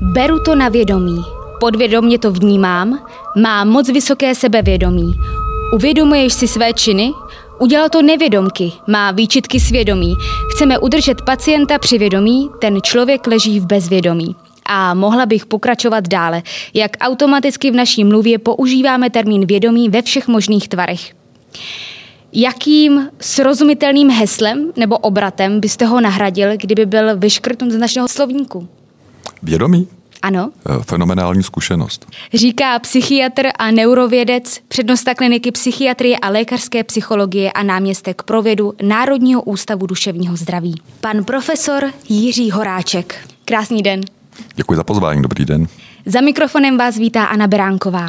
Beru to na vědomí. Podvědomně to vnímám, mám moc vysoké sebevědomí. Uvědomuješ si své činy? Udělal to nevědomky, má výčitky svědomí. Chceme udržet pacienta při vědomí, ten člověk leží v bezvědomí. A mohla bych pokračovat dále, jak automaticky v naší mluvě používáme termín vědomí ve všech možných tvarech. Jakým srozumitelným heslem nebo obratem byste ho nahradil, kdyby byl vyškrtnut z našeho slovníku? Vědomí? Ano. Eh, fenomenální zkušenost. Říká psychiatr a neurovědec, přednosta kliniky psychiatrie a lékařské psychologie a náměstek pro vědu Národního ústavu duševního zdraví. Pan profesor Jiří Horáček. Krásný den. Děkuji za pozvání, dobrý den. Za mikrofonem vás vítá Anna Beránková.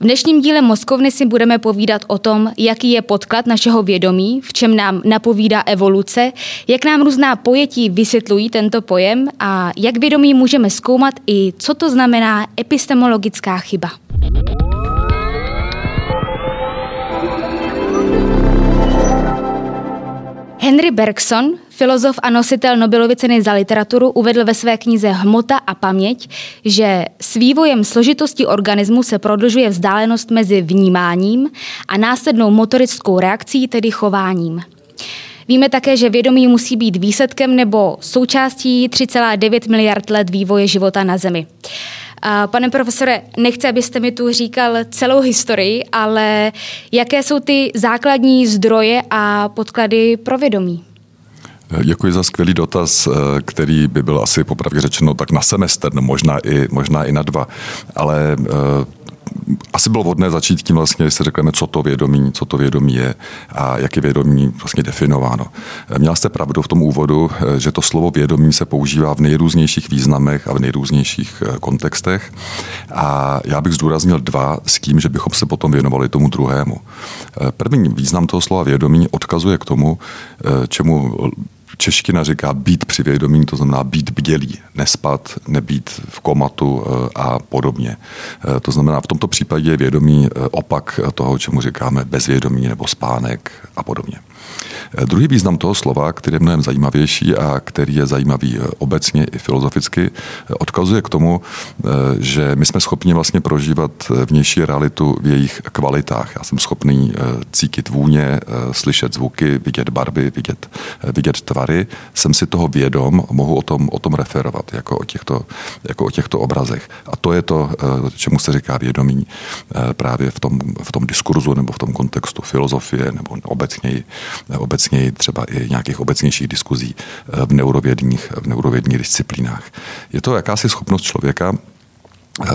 V dnešním díle Moskovny si budeme povídat o tom, jaký je podklad našeho vědomí, v čem nám napovídá evoluce, jak nám různá pojetí vysvětlují tento pojem a jak vědomí můžeme zkoumat i co to znamená epistemologická chyba. Henry Bergson, filozof a nositel Nobelovy ceny za literaturu, uvedl ve své knize Hmota a paměť, že s vývojem složitosti organismu se prodlužuje vzdálenost mezi vnímáním a následnou motorickou reakcí, tedy chováním. Víme také, že vědomí musí být výsledkem nebo součástí 3,9 miliard let vývoje života na Zemi. Pane profesore, nechci, abyste mi tu říkal celou historii, ale jaké jsou ty základní zdroje a podklady pro vědomí? Děkuji za skvělý dotaz, eh, který by byl asi popravdě řečeno tak na semestr, no možná i, možná i na dva. Ale eh, asi bylo vhodné začít tím vlastně, když se řekneme, co to vědomí, co to vědomí je a jak je vědomí vlastně definováno. Měla jste pravdu v tom úvodu, že to slovo vědomí se používá v nejrůznějších významech a v nejrůznějších eh, kontextech. A já bych zdůraznil dva s tím, že bychom se potom věnovali tomu druhému. Eh, první význam toho slova vědomí odkazuje k tomu, eh, čemu čeština říká být při vědomí, to znamená být bdělý, nespat, nebýt v komatu eh, a podobně. Eh, to znamená, v tomto případě je vědomí eh, opak toho, čemu říkáme bezvědomí nebo spánek a podobně. Druhý význam toho slova, který je mnohem zajímavější a který je zajímavý obecně i filozoficky, odkazuje k tomu, že my jsme schopni vlastně prožívat vnější realitu v jejich kvalitách. Já jsem schopný cítit vůně, slyšet zvuky, vidět barvy, vidět, vidět tvary. Jsem si toho vědom, mohu o tom, o tom referovat jako o, těchto, jako o těchto obrazech. A to je to, čemu se říká vědomí právě v tom, v tom diskurzu nebo v tom kontextu filozofie nebo obecněji obecně třeba i nějakých obecnějších diskuzí eh, v neurovědních, v neurovědních disciplínách. Je to jakási schopnost člověka eh,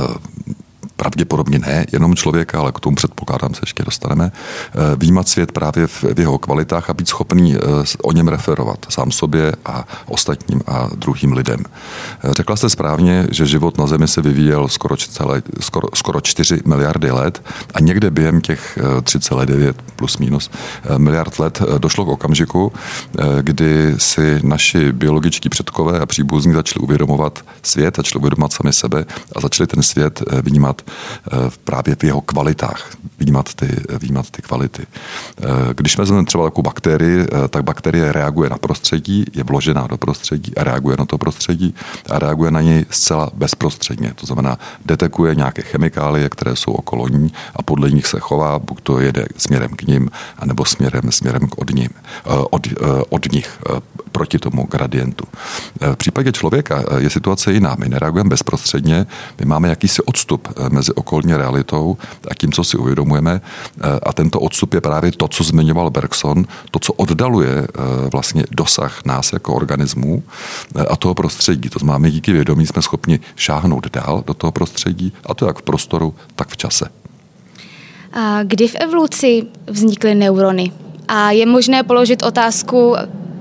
pravděpodobně ne jenom člověka, ale k tomu předpokládám se ještě dostaneme, eh, výjímat svět právě v, jeho kvalitách a být schopný o něm referovat sám sobě a ostatním a druhým lidem. Řekla jste správně, že život na Zemi se vyvíjel skoro, celé, skoro, skoro 4 miliardy let a někde během těch 3,9 plus minus miliard let došlo k okamžiku, kdy si naši biologičtí předkové a příbuzní začali uvědomovat svět, začali uvědomovat sami sebe a začali ten svět vnímat právě v jeho kvalitách, vnímat ty, vnímat ty kvality. Když vezmeme třeba takovou bakterii, tak bakterie reaguje na prostředí, je vložená do prostředí a reaguje na to prostředí a reaguje na něj zcela bezprostředně. To znamená, detekuje nějaké chemikálie, které jsou okolo ní a podle nich se chová, buď to jede směrem k ním, anebo směrem, směrem k od, ním, od, od nich proti tomu gradientu. V případě člověka je situace jiná. My nereagujeme bezprostředně, my máme jakýsi odstup mezi okolní realitou a tím, co si uvědomujeme. A tento odstup je právě to, co zmiňoval Bergson, to, co oddaluje vlastně dosah nás jako organismů a toho prostředí. To znamená, my díky vědomí jsme schopni šáhnout dál do toho prostředí, a to jak v prostoru, tak v čase. A kdy v evoluci vznikly neurony? A je možné položit otázku,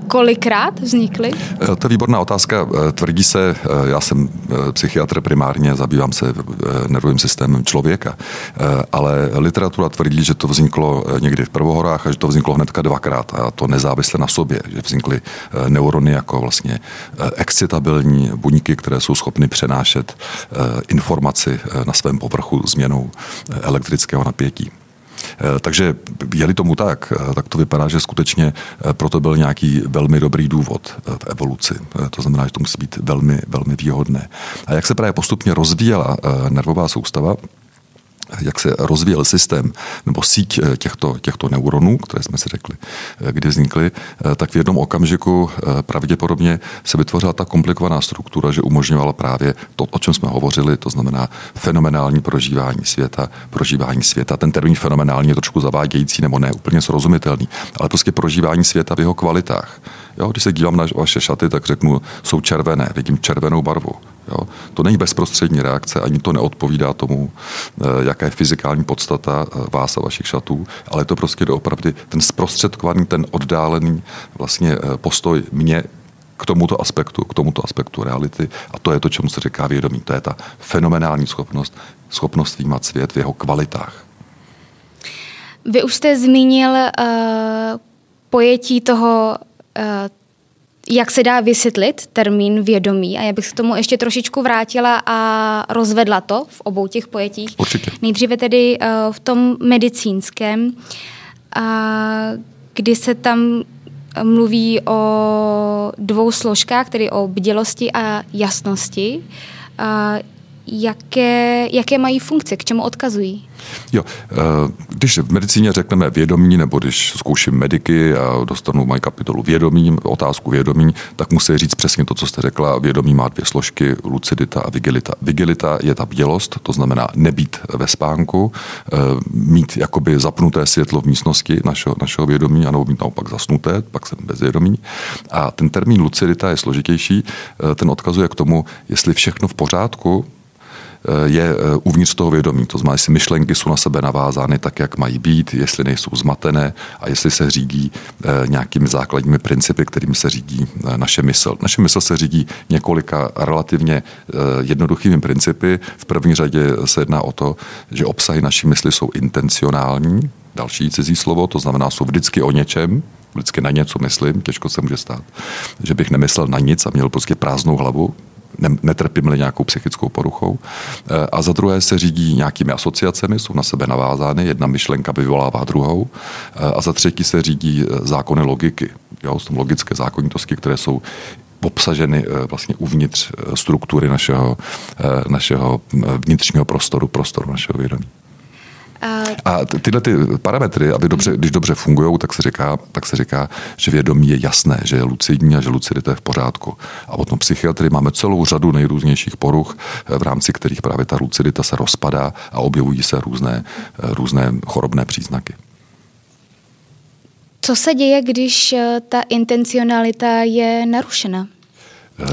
kolikrát vznikly? Eh, to je výborná otázka. Eh, tvrdí se, eh, já jsem psychiatr primárně, zabývám se nervovým systémem člověka, ale literatura tvrdí, že to vzniklo někdy v prvohorách a že to vzniklo hnedka dvakrát a to nezávisle na sobě, že vznikly neurony jako vlastně excitabilní buňky, které jsou schopny přenášet informaci na svém povrchu změnou elektrického napětí. Takže je-li tomu tak, tak to vypadá, že skutečně proto byl nějaký velmi dobrý důvod v evoluci. To znamená, že to musí být velmi, velmi výhodné. A jak se právě postupně rozvíjela nervová soustava, jak se rozvíjel systém nebo síť eh, těchto, těchto neuronů, které jsme si řekli, eh, kdy vznikly, eh, tak v jednom okamžiku pravděpodobně se vytvořila ta komplikovaná struktura, že umožňovala právě to, o čem jsme hovořili, to znamená fenomenální prožívání světa, prožívání světa. Ten termín fenomenální je trošku zavádějící nebo ne úplně srozumitelný, ale prostě prožívání světa v jeho kvalitách. Jo, když se dívám na vaše šaty, tak řeknu, jsou červené, vidím červenou barvu. Jo. To není bezprostřední reakce, ani to neodpovídá tomu, eh, jaká je fyzikální podstata eh, vás a vašich šatů, ale je to prostě doopravdy ten zprostředkovaný, ten oddálený vlastně eh, postoj mě k tomuto aspektu, k tomuto aspektu reality a to je to, čemu se říká vědomí. To je ta fenomenální schopnost, schopnost vnímat svět v jeho kvalitách. Vy už jste zmínil uh, pojetí toho jak se dá vysvětlit termín vědomí a já bych se k tomu ještě trošičku vrátila a rozvedla to v obou těch pojetích. Určitě. Nejdříve tedy uh, v tom medicínském, uh, kdy se tam mluví o dvou složkách, tedy o bdělosti a jasnosti. Jaké, jaké mají funkce, k čemu odkazují? Jo, eh, když v medicíně řekneme vědomí, nebo když zkouším mediky a dostanu mají kapitolu vědomí, otázku vědomí, tak musí říct přesně to, co jste řekla. Vědomí má dvě složky, lucidita a vigilita. Vigilita je ta bdělost, to znamená nebýt ve spánku, eh, mít jakoby zapnuté světlo v místnosti našeho, našeho vědomí, anebo mít naopak zasnuté, pak jsem bezvědomí. A ten termín lucidita je složitější, eh, ten odkazuje k tomu, jestli všechno v pořádku, je eh, uvnitř toho vědomí. To znamená, jestli myšlenky jsou na sebe navázány tak, jak mají být, jestli nejsou zmatené a jestli se řídí eh, nějakými základními principy, kterými se řídí eh, naše mysl. Naše mysl se řídí několika relativně jednoduchými principy. V první řadě se jedná o to, že obsahy naší mysli jsou intencionální, další cizí slovo, to znamená, jsou vždycky o něčem, vždycky na něco myslím, těžko se může stát, že bych nemyslel na nic a měl prostě prázdnou hlavu, netrpím-li nějakou psychickou poruchou. Eh, a za druhé se řídí nějakými asociacemi, jsou na sebe navázány, jedna myšlenka vyvolává druhou. Eh, a za třetí se řídí eh, zákony logiky, jo, jsou logické zákonitosti, které jsou obsaženy vlastně uvnitř struktury našeho, našeho vnitřního prostoru, prostoru našeho vědomí. A tyhle ty parametry, aby dobře, když dobře fungují, tak se, říká, tak se říká, že vědomí je jasné, že je lucidní a že lucidita je v pořádku. A potom psychiatry máme celou řadu nejrůznějších poruch, v rámci kterých právě ta lucidita se rozpadá a objevují se různé, různé chorobné příznaky. Co se děje, když eh, ta intencionalita je narušena?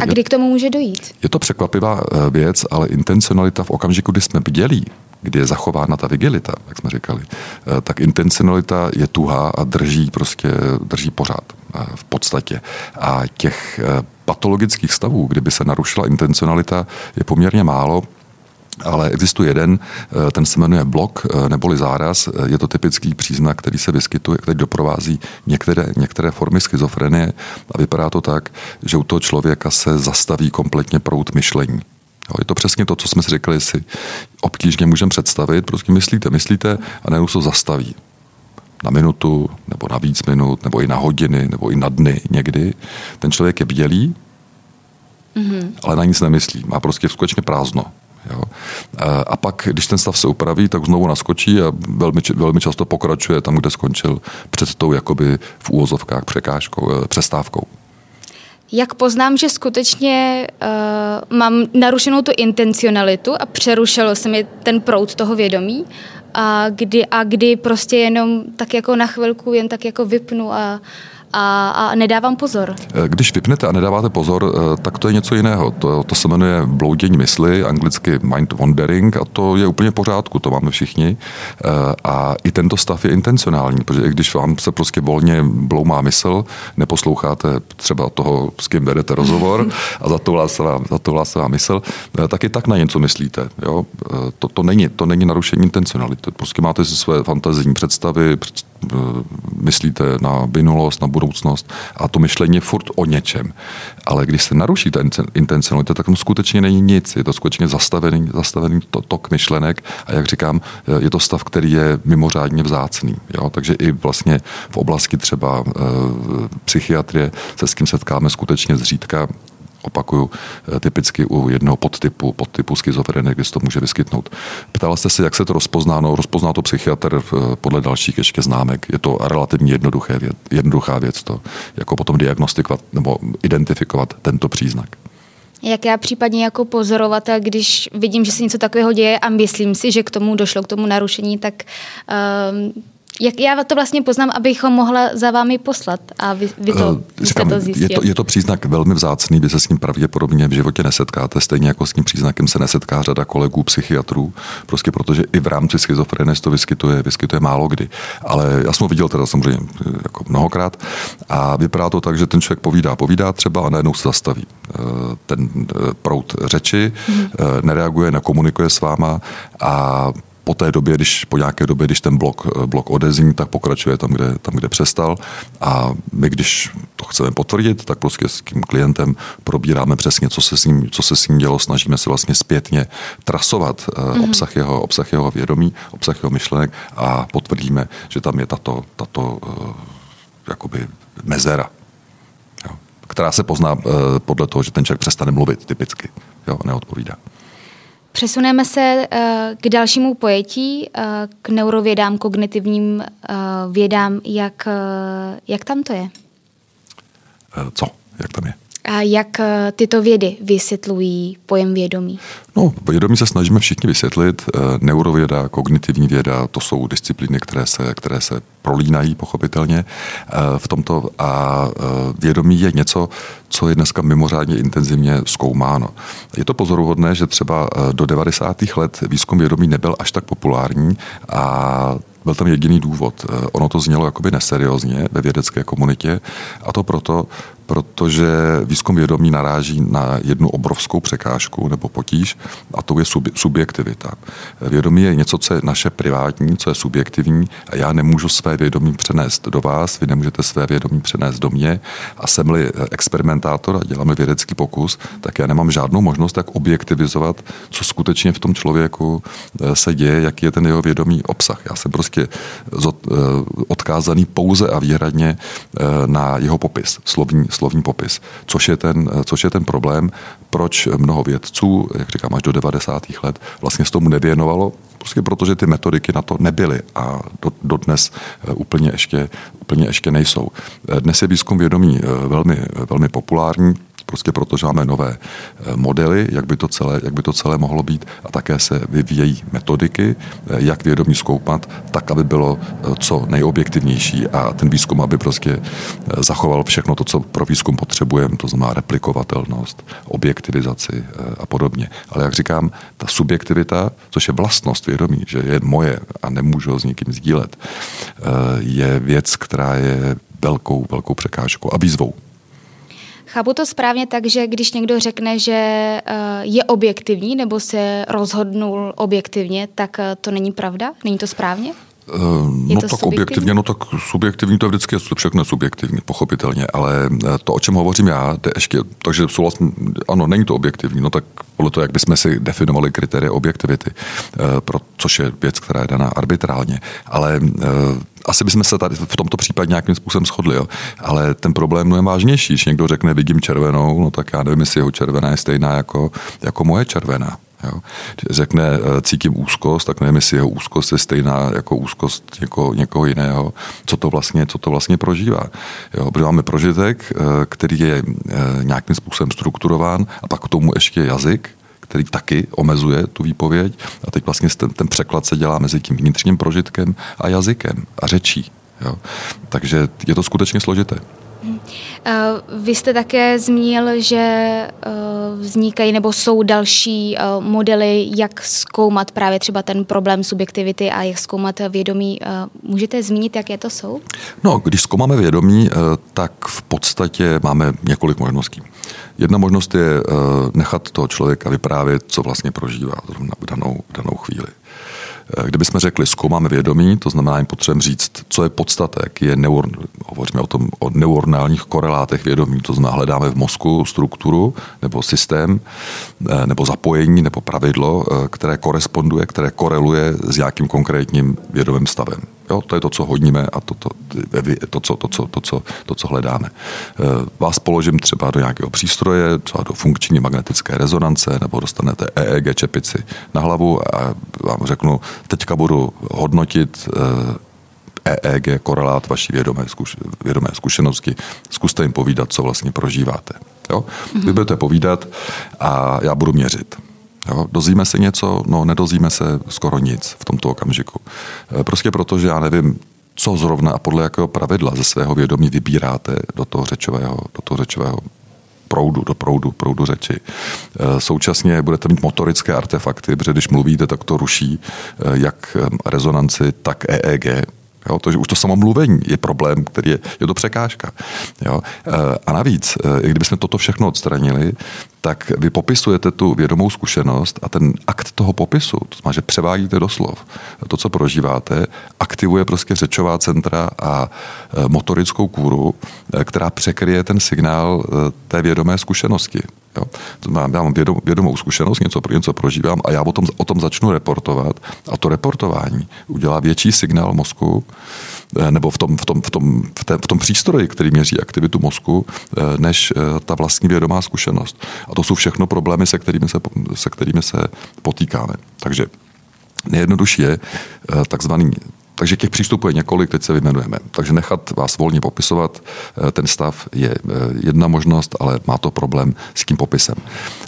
A kdy k tomu může dojít? Je to překvapivá eh, věc, ale intencionalita v okamžiku, kdy jsme bdělí, kdy je zachována ta vigilita, jak jsme říkali, eh, tak intencionalita je tuhá a drží prostě, drží pořád eh, v podstatě. A těch patologických stavů, kdyby se narušila intencionalita, je poměrně málo. Ale existuje jeden, ten se jmenuje blok neboli záraz. Je to typický příznak, který se vyskytuje, který doprovází některé, některé formy schizofrenie a vypadá to tak, že u toho člověka se zastaví kompletně prout myšlení. Jo, je to přesně to, co jsme si řekli, si obtížně můžeme představit. Prostě myslíte, myslíte a najednou se zastaví. Na minutu, nebo na víc minut, nebo i na hodiny, nebo i na dny někdy. Ten člověk je bdělý, mm-hmm. ale na nic nemyslí. Má prostě skutečně prázdno. Jo. A pak, když ten stav se upraví, tak znovu naskočí a velmi, velmi často pokračuje tam, kde skončil před tou jakoby v úvozovkách překážkou, eh, přestávkou. Jak poznám, že skutečně uh, mám narušenou tu intencionalitu a přerušilo se mi ten proud toho vědomí a kdy, a kdy prostě jenom tak jako na chvilku jen tak jako vypnu a, a, a nedávám pozor. Eh, když vypnete a nedáváte pozor, eh, tak to je něco jiného. To, to se jmenuje bloudění mysli, anglicky mind wandering a to je úplně v pořádku, to máme všichni. Eh, a i tento stav je intencionální, protože i když vám se prostě volně bloumá mysl, neposloucháte třeba toho, s kým vedete rozhovor a zatoulá se vám, zatoulá se vám mysl, tak i tak na něco myslíte. Jo? To, to, není, to není narušení intencionality. Prostě máte si své fantazijní představy, myslíte na minulost, na budoucnost a to myšlení je furt o něčem. Ale když se naruší ta intencionalita, tak tam skutečně není nic. Je to skutečně zastavený, zastavený tok myšlenek a jak říkám, je to stav, který je mimořádně vzácný. Jo? Takže i vlastně v oblasti třeba e, psychiatrie se s kým setkáme skutečně zřídka, opakuju, eh, typicky u jednoho podtypu, podtypu schizofrenie, kdy se to může vyskytnout. Ptala jste se, jak se to rozpozná? No, rozpozná to psychiatr eh, podle dalších ještě známek. Je to relativně jednoduché jednoduchá věc to, jako potom diagnostikovat nebo identifikovat tento příznak. Jak já případně jako pozorovatel, když vidím, že se něco takového děje a myslím si, že k tomu došlo, k tomu narušení, tak um, jak já to vlastně poznám, abychom mohla za vámi poslat a vy, vy to, uh, říkám, to Je to, je to příznak velmi vzácný, vy se s ním pravděpodobně v životě nesetkáte, stejně jako s tím příznakem se nesetká řada kolegů psychiatrů, prostě protože i v rámci schizofrenie to vyskytuje, vyskytuje málo kdy. Ale já jsem ho viděl teda samozřejmě eh, jako mnohokrát a vypadá to tak, že ten člověk povídá, povídá třeba a najednou se zastaví. Eh, ten prout řeči, mm. nereaguje, nekomunikuje s váma a po té době, když po nějaké době, když ten blok, blok odezní, tak pokračuje tam kde, tam, kde přestal. A my, když to chceme potvrdit, tak prostě s tím klientem probíráme přesně, co se s ním, co se s ním dělo, snažíme se vlastně zpětně trasovat mm-hmm. obsah, jeho, obsah jeho vědomí, obsah jeho myšlenek a potvrdíme, že tam je tato, tato uh, jakoby mezera, jo, která se pozná podle toho, že ten člověk přestane mluvit typicky, jo, neodpovídá. Přesuneme se eh, k dalšímu pojetí, eh, k neurovědám, kognitivním eh, vědám. Jak, jak tam to je? Co? Jak tam je? Jak tyto vědy vysvětlují pojem vědomí? No, vědomí se snažíme všichni vysvětlit. Neurověda, kognitivní věda, to jsou disciplíny, které se, které se prolínají pochopitelně v tomto a vědomí je něco, co je dneska mimořádně intenzivně zkoumáno. Je to pozoruhodné, že třeba eh, do 90. let výzkum vědomí nebyl až tak populární a byl tam jediný důvod. Eh, ono to znělo jakoby neseriózně ve vědecké komunitě a to proto, protože výzkum vědomí naráží na jednu obrovskou překážku nebo potíž a to je subjektivita. Vědomí je něco, co je naše privátní, co je subjektivní a já nemůžu své vědomí přenést do vás, vy nemůžete své vědomí přenést do mě a jsem-li experimentátor a děláme vědecký pokus, tak já nemám žádnou možnost, jak objektivizovat, co skutečně v tom člověku eh, se děje, jaký je ten jeho vědomý obsah. Já jsem prostě eh, odkázaný pouze a výhradně eh, na jeho popis, slovní, slovní popis, což je, ten, což je ten problém, proč mnoho vědců, jak říkám, až do 90. let vlastně s tomu nevěnovalo, prostě protože ty metodiky na to nebyly a do, dodnes úplně ještě, úplně ještě nejsou. Dnes je výzkum vědomí velmi, velmi populární, prostě protože máme nové eh, modely, jak by to celé, jak by to celé mohlo být a také se vyvíjejí metodiky, eh, jak vědomí zkoumat, tak, aby bylo eh, co nejobjektivnější a ten výzkum, aby prostě zachoval všechno to, co pro výzkum potřebujeme, to znamená replikovatelnost, objektivizaci a podobně. Ale jak říkám, ta subjektivita, což je vlastnost vědomí, že je moje a nemůžu ho s nikým sdílet, je věc, která je velkou, velkou překážkou a výzvou Chápu to správně tak, že když někdo řekne, že eh, je objektivní nebo se rozhodnul objektivně, tak eh, to není pravda? Není to správně? Eh, je no to tak objektivně, no tak subjektivní to je vždycky všechno subjektivní, pochopitelně, ale to, o čem hovořím já, jde ještě, takže souhlasím, ano, není to objektivní, no tak podle toho, jak bychom si definovali kritéria objektivity, pro, což je věc, která je daná arbitrálně, ale asi bychom se tady v tomto případě nějakým způsobem shodli, jo. ale ten problém je vážnější. Když někdo řekne, vidím červenou, no tak já nevím, jestli jeho červená je stejná jako, jako moje červená. Jo. Když řekne, eh, cítím úzkost, tak nevím, jestli jeho úzkost je stejná jako úzkost něko, někoho jiného, co to vlastně, co to vlastně prožívá. Jo. Protože máme prožitek, eh, který je eh, nějakým způsobem strukturován a pak k tomu ještě jazyk, který taky omezuje tu výpověď. A teď vlastně ten, ten překlad se dělá mezi tím vnitřním prožitkem a jazykem a řečí. Jo. Takže je to skutečně složité. Eh, vy jste také zmínil, že eh, vznikají nebo jsou další eh, modely, jak zkoumat právě třeba ten problém subjektivity a jak zkoumat vědomí. Můžete zmínit, jaké to jsou? No, když zkoumáme vědomí, tak v podstatě máme několik možností. Jedna možnost je nechat toho člověka vyprávět, co vlastně prožívá v danou, v danou chvíli. Kdybychom řekli, zkoumáme vědomí, to znamená jim potřebujeme říct, co je podstatek, je neur, hovoříme o tom o neuronálních korelátech vědomí, to znamená hledáme v mozku strukturu nebo systém nebo zapojení nebo pravidlo, které koresponduje, které koreluje s nějakým konkrétním vědomým stavem. Jo, to je to, co hodníme a to, to, to, co, to, co, to, co, to, co hledáme. Eh, vás položím třeba do nějakého přístroje, třeba do funkční magnetické rezonance, nebo dostanete EEG čepici na hlavu a vám řeknu, teďka budu hodnotit EEG, eh, e korelát vaší vědomé, zkuš, vědomé zkušenosti. Zkuste jim povídat, co vlastně prožíváte. Jo? Mm-hmm. Vy budete povídat a já budu měřit. Jo, dozvíme se něco? No, nedozvíme se skoro nic v tomto okamžiku. E, prostě proto, že já nevím, co zrovna a podle jakého pravidla ze svého vědomí vybíráte do toho řečového, do toho řečového proudu, do proudu, proudu řeči. E, současně budete mít motorické artefakty, protože když mluvíte, tak to ruší e, jak rezonanci, tak EEG, Jo, to, že už to samo mluvení je problém, který je, je to překážka. Jo. A navíc, i kdybychom toto všechno odstranili, tak vy popisujete tu vědomou zkušenost a ten akt toho popisu, to znamená, že převádíte do slov, to, co prožíváte, aktivuje prostě řečová centra a e, motorickou kůru, e, která překryje ten signál e, té vědomé zkušenosti. Jo? To znamená, já mám vědom, vědomou zkušenost, něco, něco prožívám a já o tom, o tom začnu reportovat a to reportování udělá větší signál mozku, Eh, nebo v tom, v tom, v tom, v té, v tom přístroji, který měří aktivitu mozku, eh, než eh, ta vlastní vědomá zkušenost. A to jsou všechno problémy, se kterými se, se, kterými se potýkáme. Takže nejjednodušší je takzvaný takže těch přístupů je několik, teď se vyjmenujeme. Takže nechat vás volně popisovat ten stav je jedna možnost, ale má to problém s tím popisem.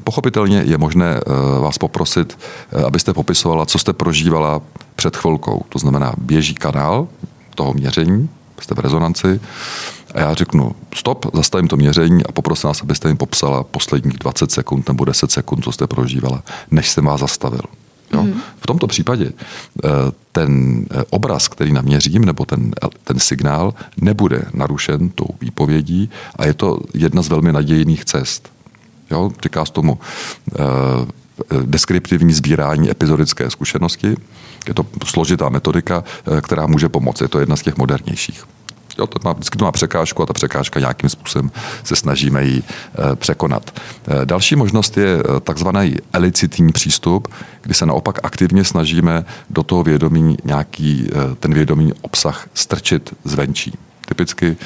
Pochopitelně je možné vás poprosit, abyste popisovala, co jste prožívala před chvilkou. To znamená, běží kanál toho měření, jste v rezonanci, a já řeknu stop, zastavím to měření a poprosím vás, abyste mi popsala posledních 20 sekund nebo 10 sekund, co jste prožívala, než jsem vás zastavil. Jo? Mm. V tomto případě eh, ten eh, obraz, který naměřím, nebo ten, ten signál, nebude narušen tou výpovědí a je to jedna z velmi nadějných cest. Jo? Říká se tomu eh, deskriptivní sbírání epizodické zkušenosti. Je to složitá metodika, eh, která může pomoci. Je to jedna z těch modernějších. Jo, to má, vždycky to má překážku a ta překážka nějakým způsobem se snažíme ji e, překonat. E, další možnost je takzvaný elicitní přístup, kdy se naopak aktivně snažíme do toho vědomí nějaký ten vědomý obsah strčit zvenčí. Typicky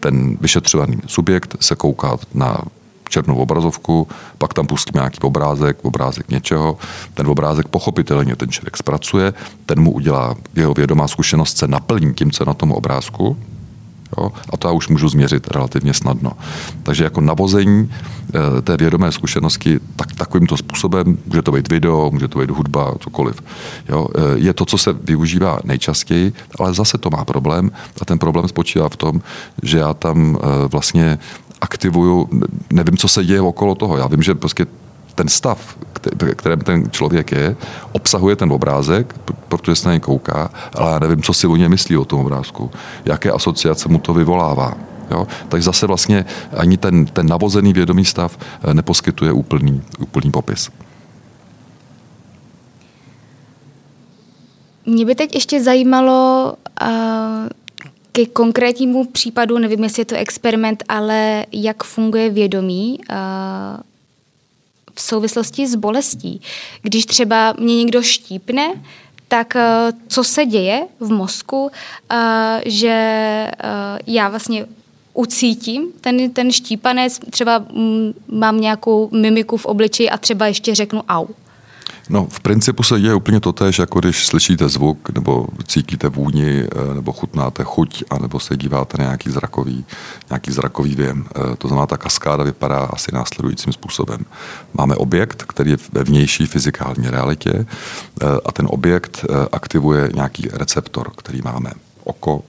ten vyšetřovaný subjekt se kouká na černou obrazovku, pak tam pustíme nějaký obrázek, obrázek něčeho, ten obrázek pochopitelně ten člověk zpracuje, ten mu udělá, jeho vědomá zkušenost se naplní tím, co je na tom obrázku, Jo? A to já už můžu změřit relativně snadno. Takže jako navození e, té vědomé zkušenosti tak, takovýmto způsobem, může to být video, může to být hudba, cokoliv, jo? E, je to, co se využívá nejčastěji, ale zase to má problém a ten problém spočívá v tom, že já tam e, vlastně aktivuju, nevím, co se děje okolo toho. Já vím, že prostě ten stav, kterém ten člověk je, obsahuje ten obrázek, protože se na něj kouká, ale já nevím, co si o něm myslí o tom obrázku, jaké asociace mu to vyvolává. Jo? Takže zase vlastně ani ten, ten navozený vědomý stav eh, neposkytuje úplný, úplný popis. Mě by teď ještě zajímalo, uh, ke konkrétnímu případu, nevím, jestli je to experiment, ale jak funguje vědomí uh, v souvislosti s bolestí. Když třeba mě někdo štípne, tak uh, co se děje v mozku, uh, že já vlastně ucítím ten, ten štípanec, třeba mm, mám nějakou mimiku v obličeji a třeba ještě řeknu au. No, v principu se děje úplně to tež, jako když slyšíte zvuk, nebo cítíte vůni, eh, nebo chutnáte chuť, anebo se díváte na nějaký zrakový, nějaký zrakový věm. Eh, to znamená, ta kaskáda vypadá asi následujícím způsobem. Máme objekt, který je ve vnější fyzikální realitě eh, a ten objekt aktivuje nějaký receptor, který máme. Oko,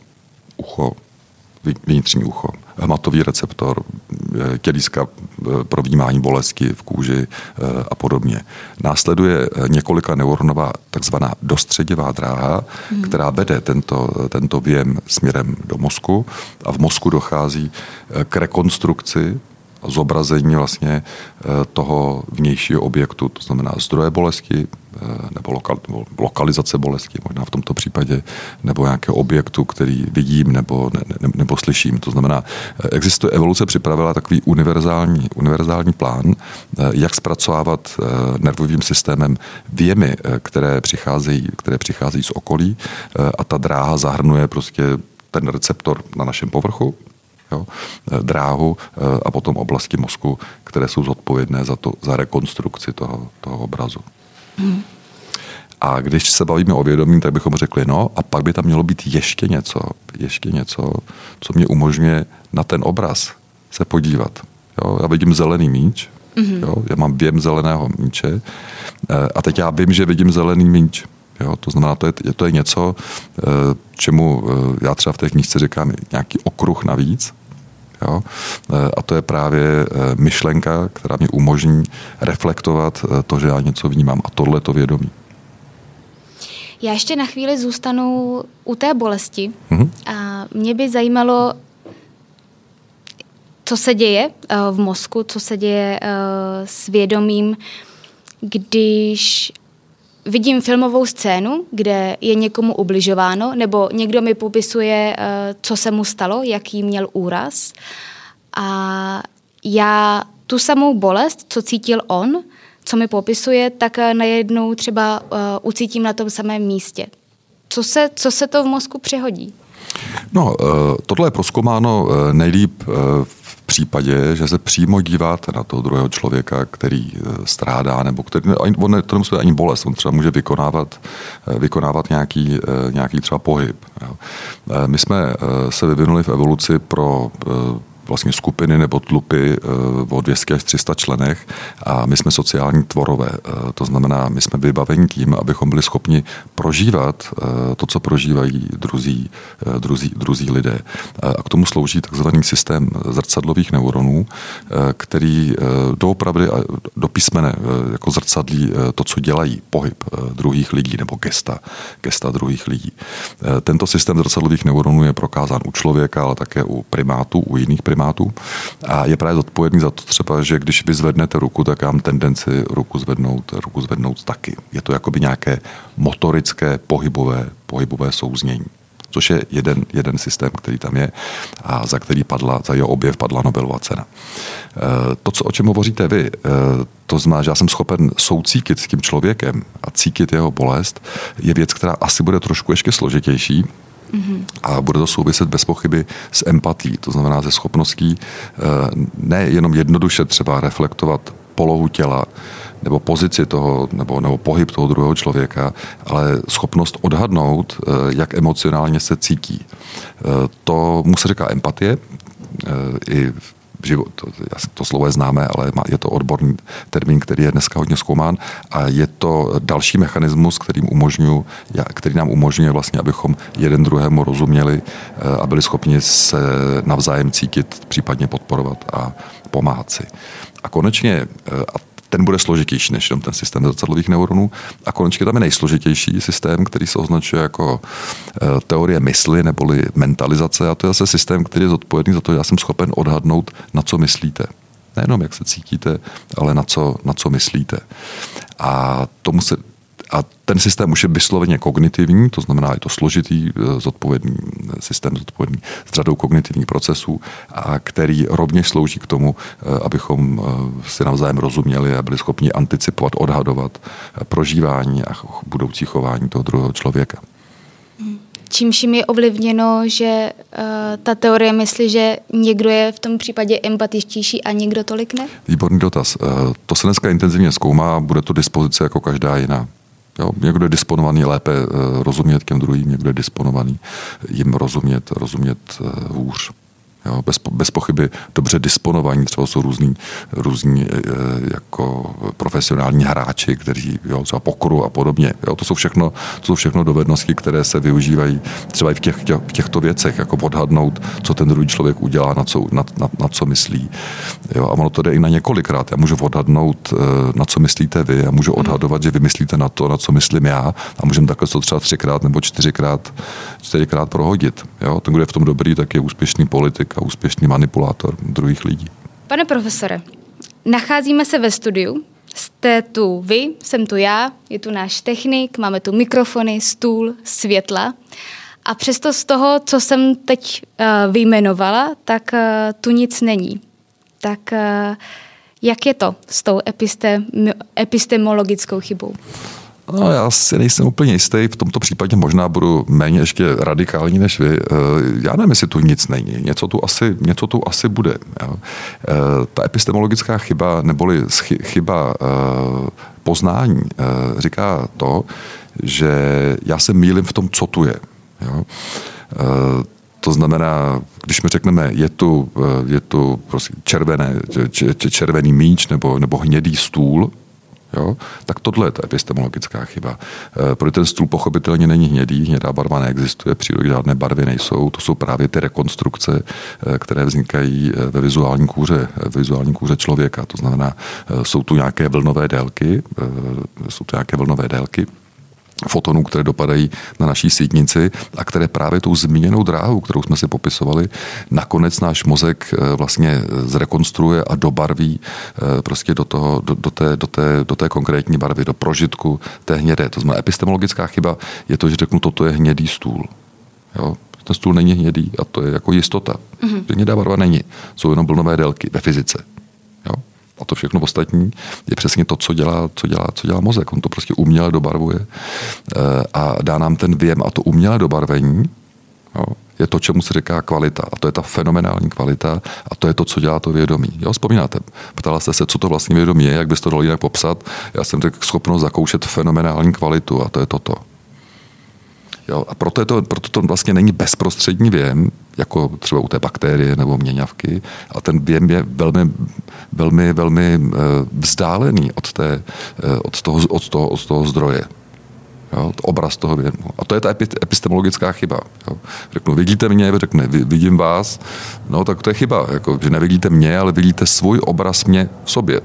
ucho, vnitřní ucho, hmatový receptor, eh, tělíska eh, pro vnímání bolesti v kůži eh, a podobně. Následuje několika neuronová takzvaná dostředivá dráha, hmm. která vede tento, tento věm směrem do mozku a v mozku dochází k rekonstrukci zobrazení vlastně toho vnějšího objektu, to znamená zdroje bolesti, nebo, lokal, nebo lokalizace bolesti, možná v tomto případě, nebo nějakého objektu, který vidím nebo, ne, ne, nebo slyším. To znamená, existuje evoluce připravila takový univerzální, univerzální plán, jak zpracovávat nervovým systémem věmy, které přicházejí, které přicházejí z okolí a ta dráha zahrnuje prostě ten receptor na našem povrchu, jo, eh, dráhu eh, a potom oblasti mozku, které jsou zodpovědné za, to, za rekonstrukci toho, toho obrazu. Hmm. A když se bavíme o vědomí, tak bychom řekli, no a pak by tam mělo být ještě něco, ještě něco, co mě umožňuje na ten obraz se podívat. Jo, já vidím zelený míč, mm-hmm. jo, já mám věm zeleného míče eh, a teď já vím, že vidím zelený míč. Jo, to znamená, to je, to je něco, čemu já třeba v té knížce říkám nějaký okruh navíc, Jo? Eh, a to je právě eh, myšlenka, která mě umožní reflektovat eh, to, že já něco vnímám. A tohle to vědomí. Já ještě na chvíli zůstanu u té bolesti. Mm-hmm. A mě by zajímalo, co se děje v mozku, co se děje s vědomím, když vidím filmovou scénu, kde je někomu ubližováno, nebo někdo mi popisuje, eh, co se mu stalo, jaký měl úraz. A já tu samou bolest, co cítil on, co mi popisuje, tak eh, najednou třeba uh, ucítím na tom samém místě. Co se, co se to v mozku přehodí? No, tohle je proskoumáno nejlíp v případě, že se přímo díváte na toho druhého člověka, který strádá, nebo který, on to nemusí ani bolest, on třeba může vykonávat, vykonávat nějaký, nějaký třeba pohyb. My jsme se vyvinuli v evoluci pro vlastně skupiny nebo tlupy eh, o 200 až 300 členech a my jsme sociální tvorové. Eh, to znamená, my jsme vybaveni tím, abychom byli schopni prožívat eh, to, co prožívají druzí, druzí, druzí lidé. A k tomu slouží takzvaný systém zrcadlových neuronů, který doopravdy a do písmene jako zrcadlí to, co dělají pohyb druhých lidí nebo gesta, gesta druhých lidí. Tento systém zrcadlových neuronů je prokázán u člověka, ale také u primátů, u jiných primátů primátů a je právě zodpovědný za to třeba, že když vy zvednete ruku, tak já mám tendenci ruku zvednout, ruku zvednout taky. Je to jakoby nějaké motorické, pohybové, pohybové souznění což je jeden, jeden systém, který tam je a za který padla, za jeho objev padla Nobelova cena. E, to, co, o čem hovoříte vy, e, to znamená, že já jsem schopen soucítit s tím člověkem a cítit jeho bolest, je věc, která asi bude trošku ještě složitější, Mm-hmm. A bude to souviset bez pochyby s empatí, to znamená se schopností eh, ne jenom jednoduše třeba reflektovat polohu těla, nebo pozici toho, nebo, nebo pohyb toho druhého člověka, ale schopnost odhadnout, eh, jak emocionálně se cítí. Eh, to mu se říká empatie, i život, to, to slovo je známé, ale je to odborný termín, který je dneska hodně zkoumán a je to další mechanismus, kterým umožňuji, který nám umožňuje vlastně, abychom jeden druhému rozuměli eh, a byli schopni se navzájem cítit, případně podporovat a pomáhat si. A konečně, eh, a ten bude složitější než jenom ten systém zrcadlových neuronů. A konečně tam je nejsložitější systém, který se označuje jako eh, teorie mysli neboli mentalizace. A to je zase systém, který je zodpovědný za to, že já jsem schopen odhadnout, na co myslíte. Nejenom jak se cítíte, ale na co, na co myslíte. A tomu se a ten systém už je vysloveně kognitivní, to znamená, je to složitý, eh, zodpovědný eh, systém, zodpovědný s řadou kognitivních procesů, a který rovněž slouží k tomu, eh, abychom si navzájem rozuměli a byli schopni anticipovat, odhadovat prožívání a budoucí chování toho druhého člověka. Čímž je ovlivněno, že uh, ta teorie myslí, že někdo je v tom případě empatičtější a někdo tolik ne? Výborný dotaz. Uh, to se dneska intenzivně zkoumá bude to dispozice jako každá jiná. Jo, někdo je disponovaný lépe eh, rozumět těm druhým, někdo je disponovaný jim rozumět, rozumět eh, hůř. Jo, bez, bez pochyby dobře disponovaní, třeba jsou různí, různí e, jako profesionální hráči, kteří jo, třeba pokru a podobně. Jo, to, jsou všechno, to jsou všechno dovednosti, které se využívají třeba i v, těch, v těchto věcech, jako odhadnout, co ten druhý člověk udělá, na co, na, na, na co myslí. Jo, a ono to jde i na několikrát. Já můžu odhadnout, na co myslíte vy, a můžu odhadovat, že vy myslíte na to, na co myslím já, a můžeme takhle to třeba třikrát nebo čtyřikrát, čtyřikrát prohodit. Jo, ten, kdo je v tom dobrý, tak je úspěšný politik úspěšný manipulátor druhých lidí. Pane profesore, nacházíme se ve studiu, Jste tu vy, jsem tu já, je tu náš technik, máme tu mikrofony, stůl, světla. A přesto z toho, co jsem teď uh, vyjmenovala, tak uh, tu nic není. Tak uh, jak je to s tou epistem, epistemologickou chybou? No, já si nejsem úplně jistý, v tomto případě možná budu méně ještě radikální než vy. Já nevím, jestli tu nic není, něco tu asi, něco tu asi bude. Jo. Ta epistemologická chyba, neboli chyba poznání, říká to, že já se mýlím v tom, co tu je. Eh, to znamená, když mi řekneme, je tu, eh, je tu prostě červené, červený míč nebo, nebo hnědý stůl, Jo? Tak tohle je ta epistemologická chyba. E, protože ten stůl pochopitelně není hnědý, hnědá barva neexistuje, v přírodě žádné barvy nejsou, to jsou právě ty rekonstrukce, e, které vznikají ve vizuální kůře, ve vizuální kůře člověka. To znamená, e, jsou tu nějaké vlnové délky, jsou tu nějaké vlnové délky, fotonů, které dopadají na naší sítnici a které právě tou zmíněnou dráhu, kterou jsme si popisovali, nakonec náš mozek eh, vlastně zrekonstruuje a dobarví eh, prostě do, toho, do, do, té, do, té, do té konkrétní barvy, do prožitku té hnědé. To znamená, epistemologická chyba je to, že řeknu, toto je hnědý stůl. Jo? Ten stůl není hnědý a to je jako jistota. Mm-hmm. Hnědá barva není. Jsou jenom blnové délky ve fyzice a to všechno ostatní je přesně to, co dělá, co dělá, co dělá mozek. On to prostě uměle dobarvuje eh, a dá nám ten věm a to umělé dobarvení jo, je to, čemu se říká kvalita. A to je ta fenomenální kvalita a to je to, co dělá to vědomí. Jo, vzpomínáte? Ptala jste se, co to vlastně vědomí je, jak byste to dalo jinak popsat. Já jsem tak schopnost zakoušet fenomenální kvalitu a to je toto. Jo, a proto, je to, proto to vlastně není bezprostřední věm, jako třeba u té bakterie nebo měňavky, a ten věm je velmi, velmi, velmi eh, vzdálený od, té, eh, od, toho, od, toho, od toho zdroje. Jo, to obraz toho věmu. A to je ta epistemologická chyba. Jo. Řeknu, vidíte mě, řekne, vidím vás, no tak to je chyba, jako, že nevidíte mě, ale vidíte svůj obraz mě v sobě.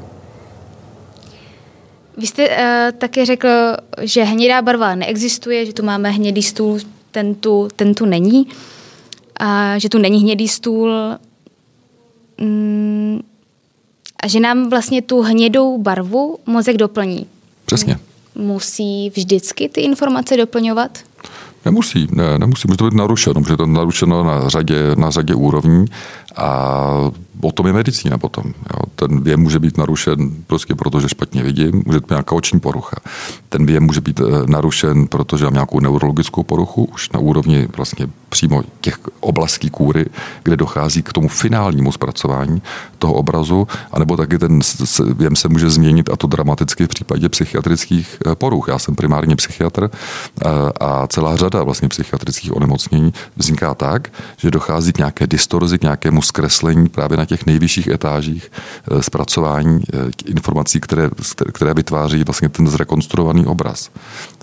Vy jste uh, taky řekl, že hnědá barva neexistuje, že tu máme hnědý stůl, ten tu, ten tu není, a že tu není hnědý stůl mm, a že nám vlastně tu hnědou barvu mozek doplní. Přesně. Musí vždycky ty informace doplňovat? Nemusí, ne, nemusí, může to být narušeno, může to být narušeno na řadě, na řadě úrovní a o tom je medicína potom. Jo. Ten věm může být narušen prostě proto, že špatně vidím, může být nějaká oční porucha. Ten věm může být eh, narušen, protože mám nějakou neurologickou poruchu, už na úrovni vlastně přímo těch oblastí kůry, kde dochází k tomu finálnímu zpracování toho obrazu, anebo taky ten věm se může změnit a to dramaticky v případě psychiatrických eh, poruch. Já jsem primárně psychiatr eh, a celá řada vlastně psychiatrických onemocnění vzniká tak, že dochází k nějaké distorzi, k nějakému zkreslení právě na těch nejvyšších etážích eh, zpracování informací, které, které vytváří vlastně ten zrekonstruovaný obraz.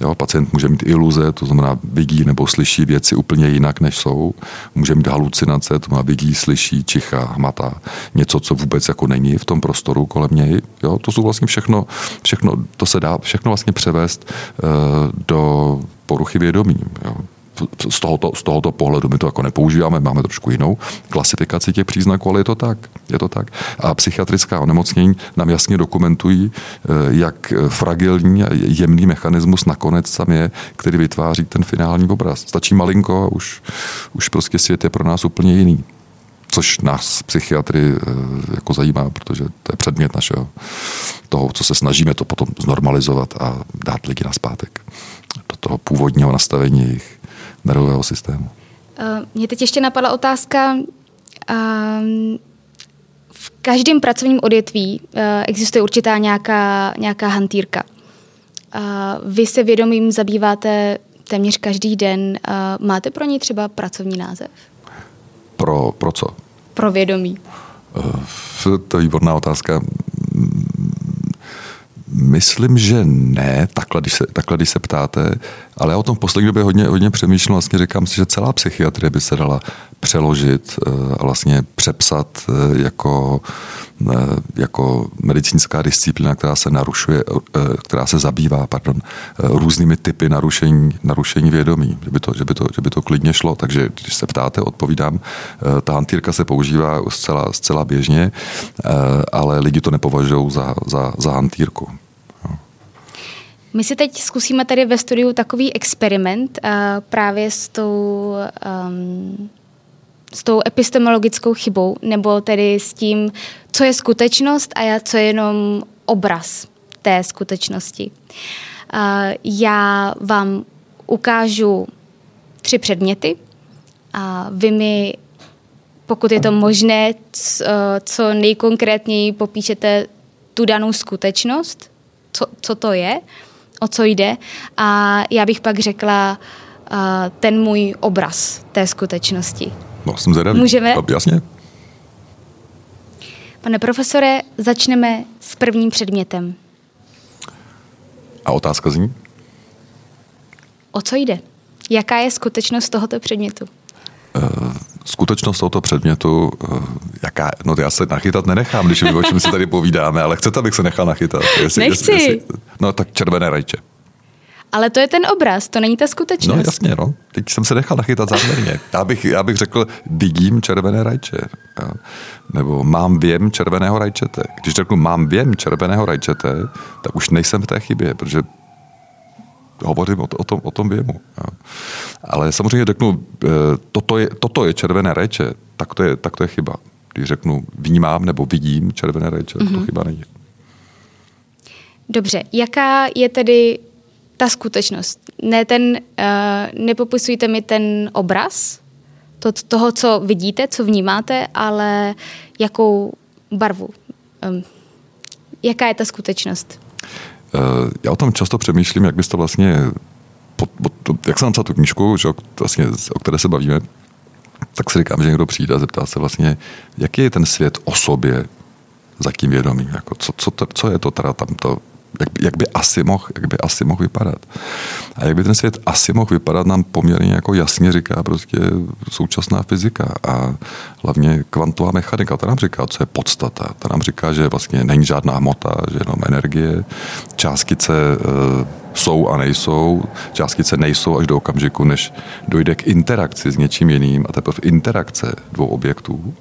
Jo, pacient může mít iluze, to znamená vidí nebo slyší věci úplně jinak, než jsou. Může mít halucinace, to má vidí, slyší, čichá, hmatá. Něco, co vůbec jako není v tom prostoru kolem něj. Jo? To jsou vlastně všechno, všechno, to se dá všechno vlastně převést uh, do poruchy vědomí. Jo? Z tohoto, z tohoto pohledu my to jako nepoužíváme, máme trošku jinou klasifikaci těch příznaků, ale je to tak. Je to tak. A psychiatrická onemocnění nám jasně dokumentují, eh, jak fragilní a jemný mechanismus nakonec tam je, který vytváří ten finální obraz. Stačí malinko a už, už prostě svět je pro nás úplně jiný což nás psychiatry eh, jako zajímá, protože to je předmět našeho toho, co se snažíme to potom znormalizovat a dát lidi na zpátek do toho původního nastavení jejich nervového systému. Uh, Mně teď ještě napadla otázka. Uh, v každém pracovním odvětví uh, existuje určitá nějaká, nějaká hantýrka. Uh, vy se vědomím zabýváte téměř každý den. Máte pro ní třeba pracovní název? Pro, pro co? Pro vědomí. To je výborná otázka. Myslím, že ne, takhle když, se, takhle, když se ptáte, ale já o tom v poslední době hodně, hodně přemýšlím, vlastně říkám si, že celá psychiatrie by se dala přeložit a vlastně přepsat jako Eh, jako medicínská disciplína, která se narušuje, eh, která se zabývá pardon, eh, různými typy narušení, narušení vědomí, že by, to, že, by to, že by to klidně šlo. Takže když se ptáte, odpovídám, ta hantýrka se používá zcela, zcela běžně, ale lidi to nepovažují za, za, za hantýrku. My si teď zkusíme tady ve studiu takový experiment uh, právě s tou um, s tou epistemologickou chybou, nebo tedy s tím, co je skutečnost a co je jenom obraz té skutečnosti. Já vám ukážu tři předměty a vy mi, pokud je to možné, co nejkonkrétněji popíšete tu danou skutečnost, co, co to je, o co jde a já bych pak řekla ten můj obraz té skutečnosti. No, jsem zvědavý. Můžeme? No, jasně. Pane profesore, začneme s prvním předmětem. A otázka zní? O co jde? Jaká je skutečnost tohoto předmětu? Uh, skutečnost tohoto předmětu, uh, jaká, no já se nachytat nenechám, když o čem si tady povídáme, ale chcete, abych se nechal nachytat? Jestli, Nechci. Jestli, jestli, no tak červené rajče. Ale to je ten obraz, to není ta skutečnost. No jasně, no. Teď jsem se nechal nachytat záměrně. Já bych, já bych řekl, vidím červené rajče. Ja. Nebo mám věm červeného rajčete. Když řeknu mám věm červeného rajčete, tak už nejsem v té chybě, protože hovořím o, o, tom, o tom věmu. Ja. Ale samozřejmě řeknu, e, toto je, toto je červené rajče, tak to je, tak to je chyba. Když řeknu vnímám nebo vidím červené rajče, mm-hmm. to mhm. chyba není. Dobře, jaká je tedy ta skutečnost. Ne ten, uh, nepopisujte mi ten obraz to, toho, co vidíte, co vnímáte, ale jakou barvu. Um, jaká je ta skutečnost? Uh, já o tom často přemýšlím, jak bys to vlastně, jak jsem napsal tu knížku, že, vlastně, o které se bavíme, tak si říkám, že někdo přijde a zeptá se vlastně, jaký je ten svět o sobě za tím vědomím, jako co, co, to, co je to teda tam to jak, jak, by asi mohl, jak by asi mohl vypadat. A jak by ten svět asi mohl vypadat, nám poměrně jako jasně říká prostě současná fyzika a hlavně kvantová mechanika. Ta nám říká, co je podstata. Ta nám říká, že vlastně není žádná hmota, že jenom energie. Částice e, jsou a nejsou. Částice nejsou až do okamžiku, než dojde k interakci s něčím jiným a teprve interakce dvou objektů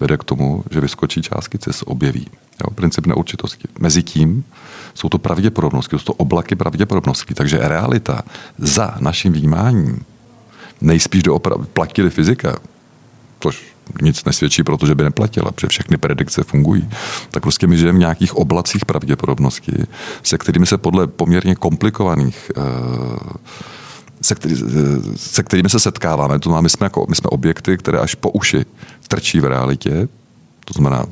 vede k tomu, že vyskočí částice, se objeví. Jo, princip neurčitosti. Mezi tím jsou to pravděpodobnosti, jsou to oblaky pravděpodobností. Takže realita za naším vnímáním nejspíš doopravdy platili fyzika, což nic nesvědčí, protože by neplatila, protože všechny predikce fungují, tak prostě my žijeme v nějakých oblacích pravděpodobnosti, se kterými se podle poměrně komplikovaných uh, se, který, se kterými se setkáváme. To znamená, my jsme, jako, my jsme objekty, které až po uši trčí v realitě, to znamená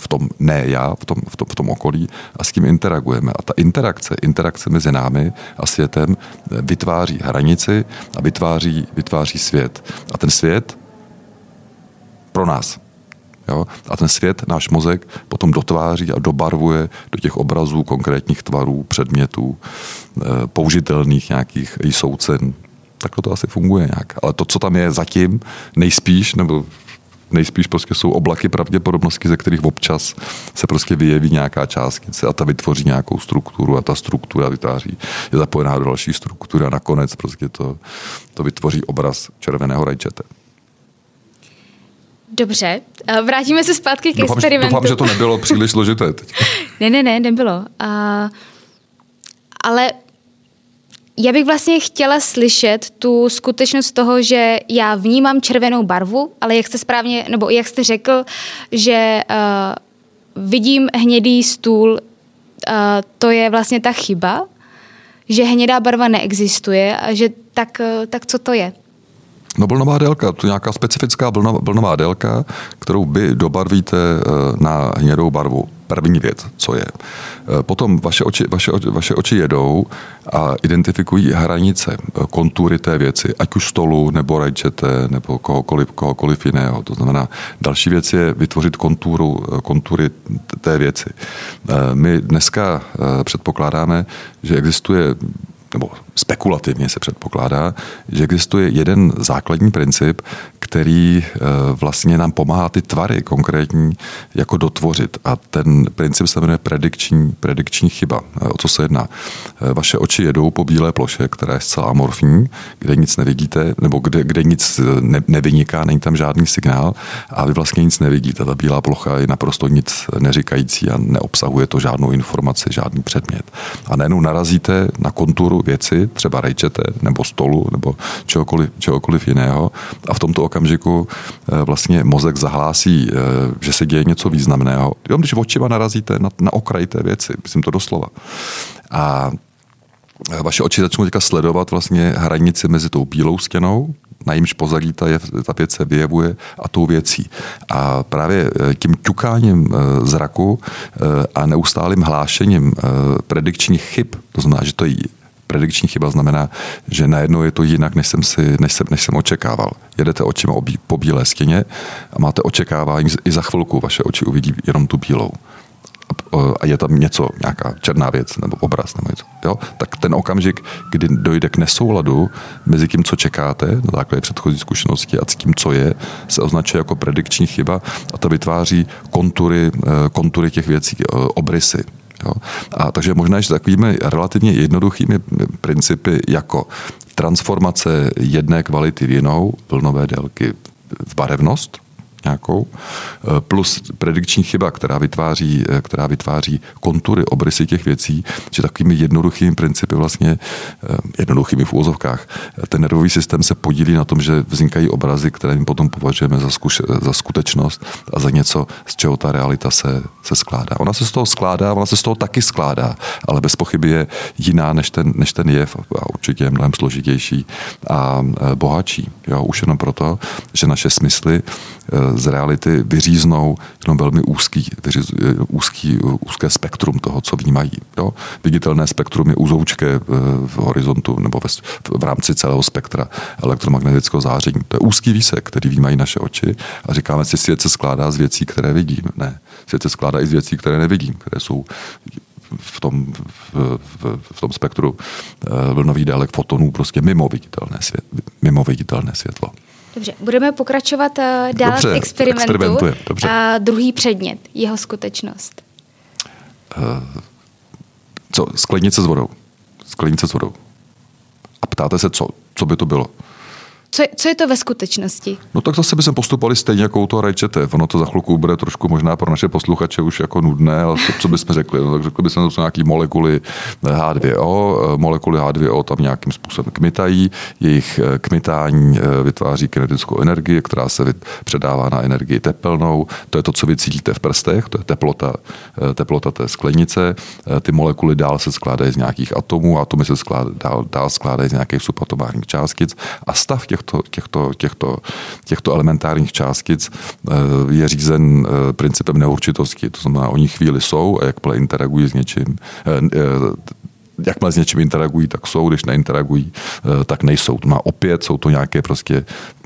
v tom ne já, v tom, v tom, v tom okolí a s tím interagujeme. A ta interakce, interakce mezi námi a světem vytváří hranici a vytváří, vytváří svět. A ten svět pro nás. Jo? A ten svět, náš mozek, potom dotváří a dobarvuje do těch obrazů konkrétních tvarů, předmětů, eh, použitelných nějakých soucen. Tak to asi funguje nějak. Ale to, co tam je zatím, nejspíš, nebo nejspíš prostě jsou oblaky pravděpodobnosti, ze kterých občas se prostě vyjeví nějaká částice a ta vytvoří nějakou strukturu a ta struktura vytváří, je zapojená do další struktury a nakonec prostě to, to vytvoří obraz červeného rajčete. Dobře, vrátíme se zpátky k doufám, experimentu. Doufám, že to nebylo příliš složité teď. ne, ne, ne, nebylo. Uh, ale já bych vlastně chtěla slyšet tu skutečnost toho, že já vnímám červenou barvu, ale jak jste správně, nebo jak jste řekl, že uh, vidím hnědý stůl, uh, to je vlastně ta chyba, že hnědá barva neexistuje a že tak, uh, tak co to je? No vlnová délka, to je nějaká specifická vlnová, délka, kterou vy dobarvíte na hnědou barvu první věc, co je. E, potom vaše oči, vaše, vaše oči jedou a identifikují hranice, e, kontury té věci, ať už stolu, nebo rajčete, nebo kohokoliv, kohokoliv jiného. To znamená, další věc je vytvořit konturu, e, kontury té věci. My dneska předpokládáme, že existuje nebo spekulativně se předpokládá, že existuje jeden základní princip, který eh, vlastně nám pomáhá ty tvary konkrétní jako dotvořit. A ten princip se jmenuje predikční, predikční chyba. Eh, o co se jedná? Eh, vaše oči jedou po bílé ploše, která je zcela amorfní, kde nic nevidíte, nebo kde, kde nic ne, nevyniká, není tam žádný signál a vy vlastně nic nevidíte. Ta bílá plocha je naprosto nic neříkající a neobsahuje to žádnou informaci, žádný předmět. A najednou narazíte na konturu věci, třeba rejčete, nebo stolu, nebo čehokoliv, čehokoliv jiného a v tomto okamžiku eh, vlastně mozek zahlásí, eh, že se děje něco významného. Jo, když očima narazíte na, na okraj té věci, myslím to doslova. A eh, vaše oči začnou teďka sledovat vlastně hranici mezi tou bílou stěnou, na jímž pozadí ta, je, ta věc se vyjevuje a tou věcí. A právě tím ťukáním zraku a neustálým hlášením predikčních chyb, to znamená, že to je predikční chyba znamená, že najednou je to jinak, než jsem, si, než jsem, než jsem očekával. Jedete očima po bílé stěně a máte očekávání, i za chvilku vaše oči uvidí jenom tu bílou a je tam něco, nějaká černá věc nebo obraz nebo něco, jo? tak ten okamžik, kdy dojde k nesouladu mezi tím, co čekáte na základě předchozí zkušenosti a s tím, co je, se označuje jako predikční chyba a to vytváří kontury, eh, kontury těch věcí, eh, obrysy. Jo? A takže možná, že takovými relativně jednoduchými principy jako transformace jedné kvality v jinou, vlnové délky v barevnost, nějakou, eh, plus predikční chyba, která vytváří, eh, která vytváří kontury, obrysy těch věcí, že takovými jednoduchými principy vlastně, eh, jednoduchými v úvozovkách, ten nervový systém se podílí na tom, že vznikají obrazy, které my potom považujeme za, zkuš, za skutečnost a za něco, z čeho ta realita se, se skládá. Ona se z toho skládá, ona se z toho taky skládá, ale bez pochyby je jiná než ten, než ten jev a určitě je mnohem složitější a bohatší. Jo, už jenom proto, že naše smysly z reality vyříznou jenom velmi úzký, vyříz, úzký, úzké spektrum toho, co vnímají. Jo? Viditelné spektrum je úzoučké eh, v horizontu nebo ve, v rámci celého spektra elektromagnetického záření. To je úzký výsek, který vnímají naše oči a říkáme si, svět se skládá z věcí, které vidím. Ne, svět se skládá i z věcí, které nevidím, které jsou v tom, v, v, v tom spektru eh, vlnových délek fotonů prostě mimo viditelné, svět, mimo viditelné světlo. Dobře, budeme pokračovat uh, dál Dobře, v experimentu. Dobře. A druhý předmět, jeho skutečnost. Uh, co? Sklenice s vodou. Sklenice s vodou. A ptáte se, co? Co by to bylo? Co, co je to ve skutečnosti? No tak zase by se postupovali stejně jako u toho rajčete. Ono to za chvilku bude trošku možná pro naše posluchače už jako nudné, ale co, co bychom řekli? No, tak řekli bychom, to jsou nějaké molekuly H2O, molekuly H2O tam nějakým způsobem kmitají, jejich eh, kmitání eh, vytváří kinetickou energii, která se předává na energii tepelnou. To je to, co vy cítíte v prstech, to je teplota, eh, teplota té sklenice. Ty molekuly dál se skládají z nějakých atomů, atomy se skládají, dál, dál skládají z nějakých subatomárních částic a stav těch těchto, těchto, těchto, těchto elementárních částic eh, je řízen eh, principem neurčitosti. To znamená, oni chvíli jsou a jakmile interagují s něčím, eh, jakmile s něčím interagují, tak jsou, když neinteragují, tak nejsou. To má opět, jsou to nějaké prostě,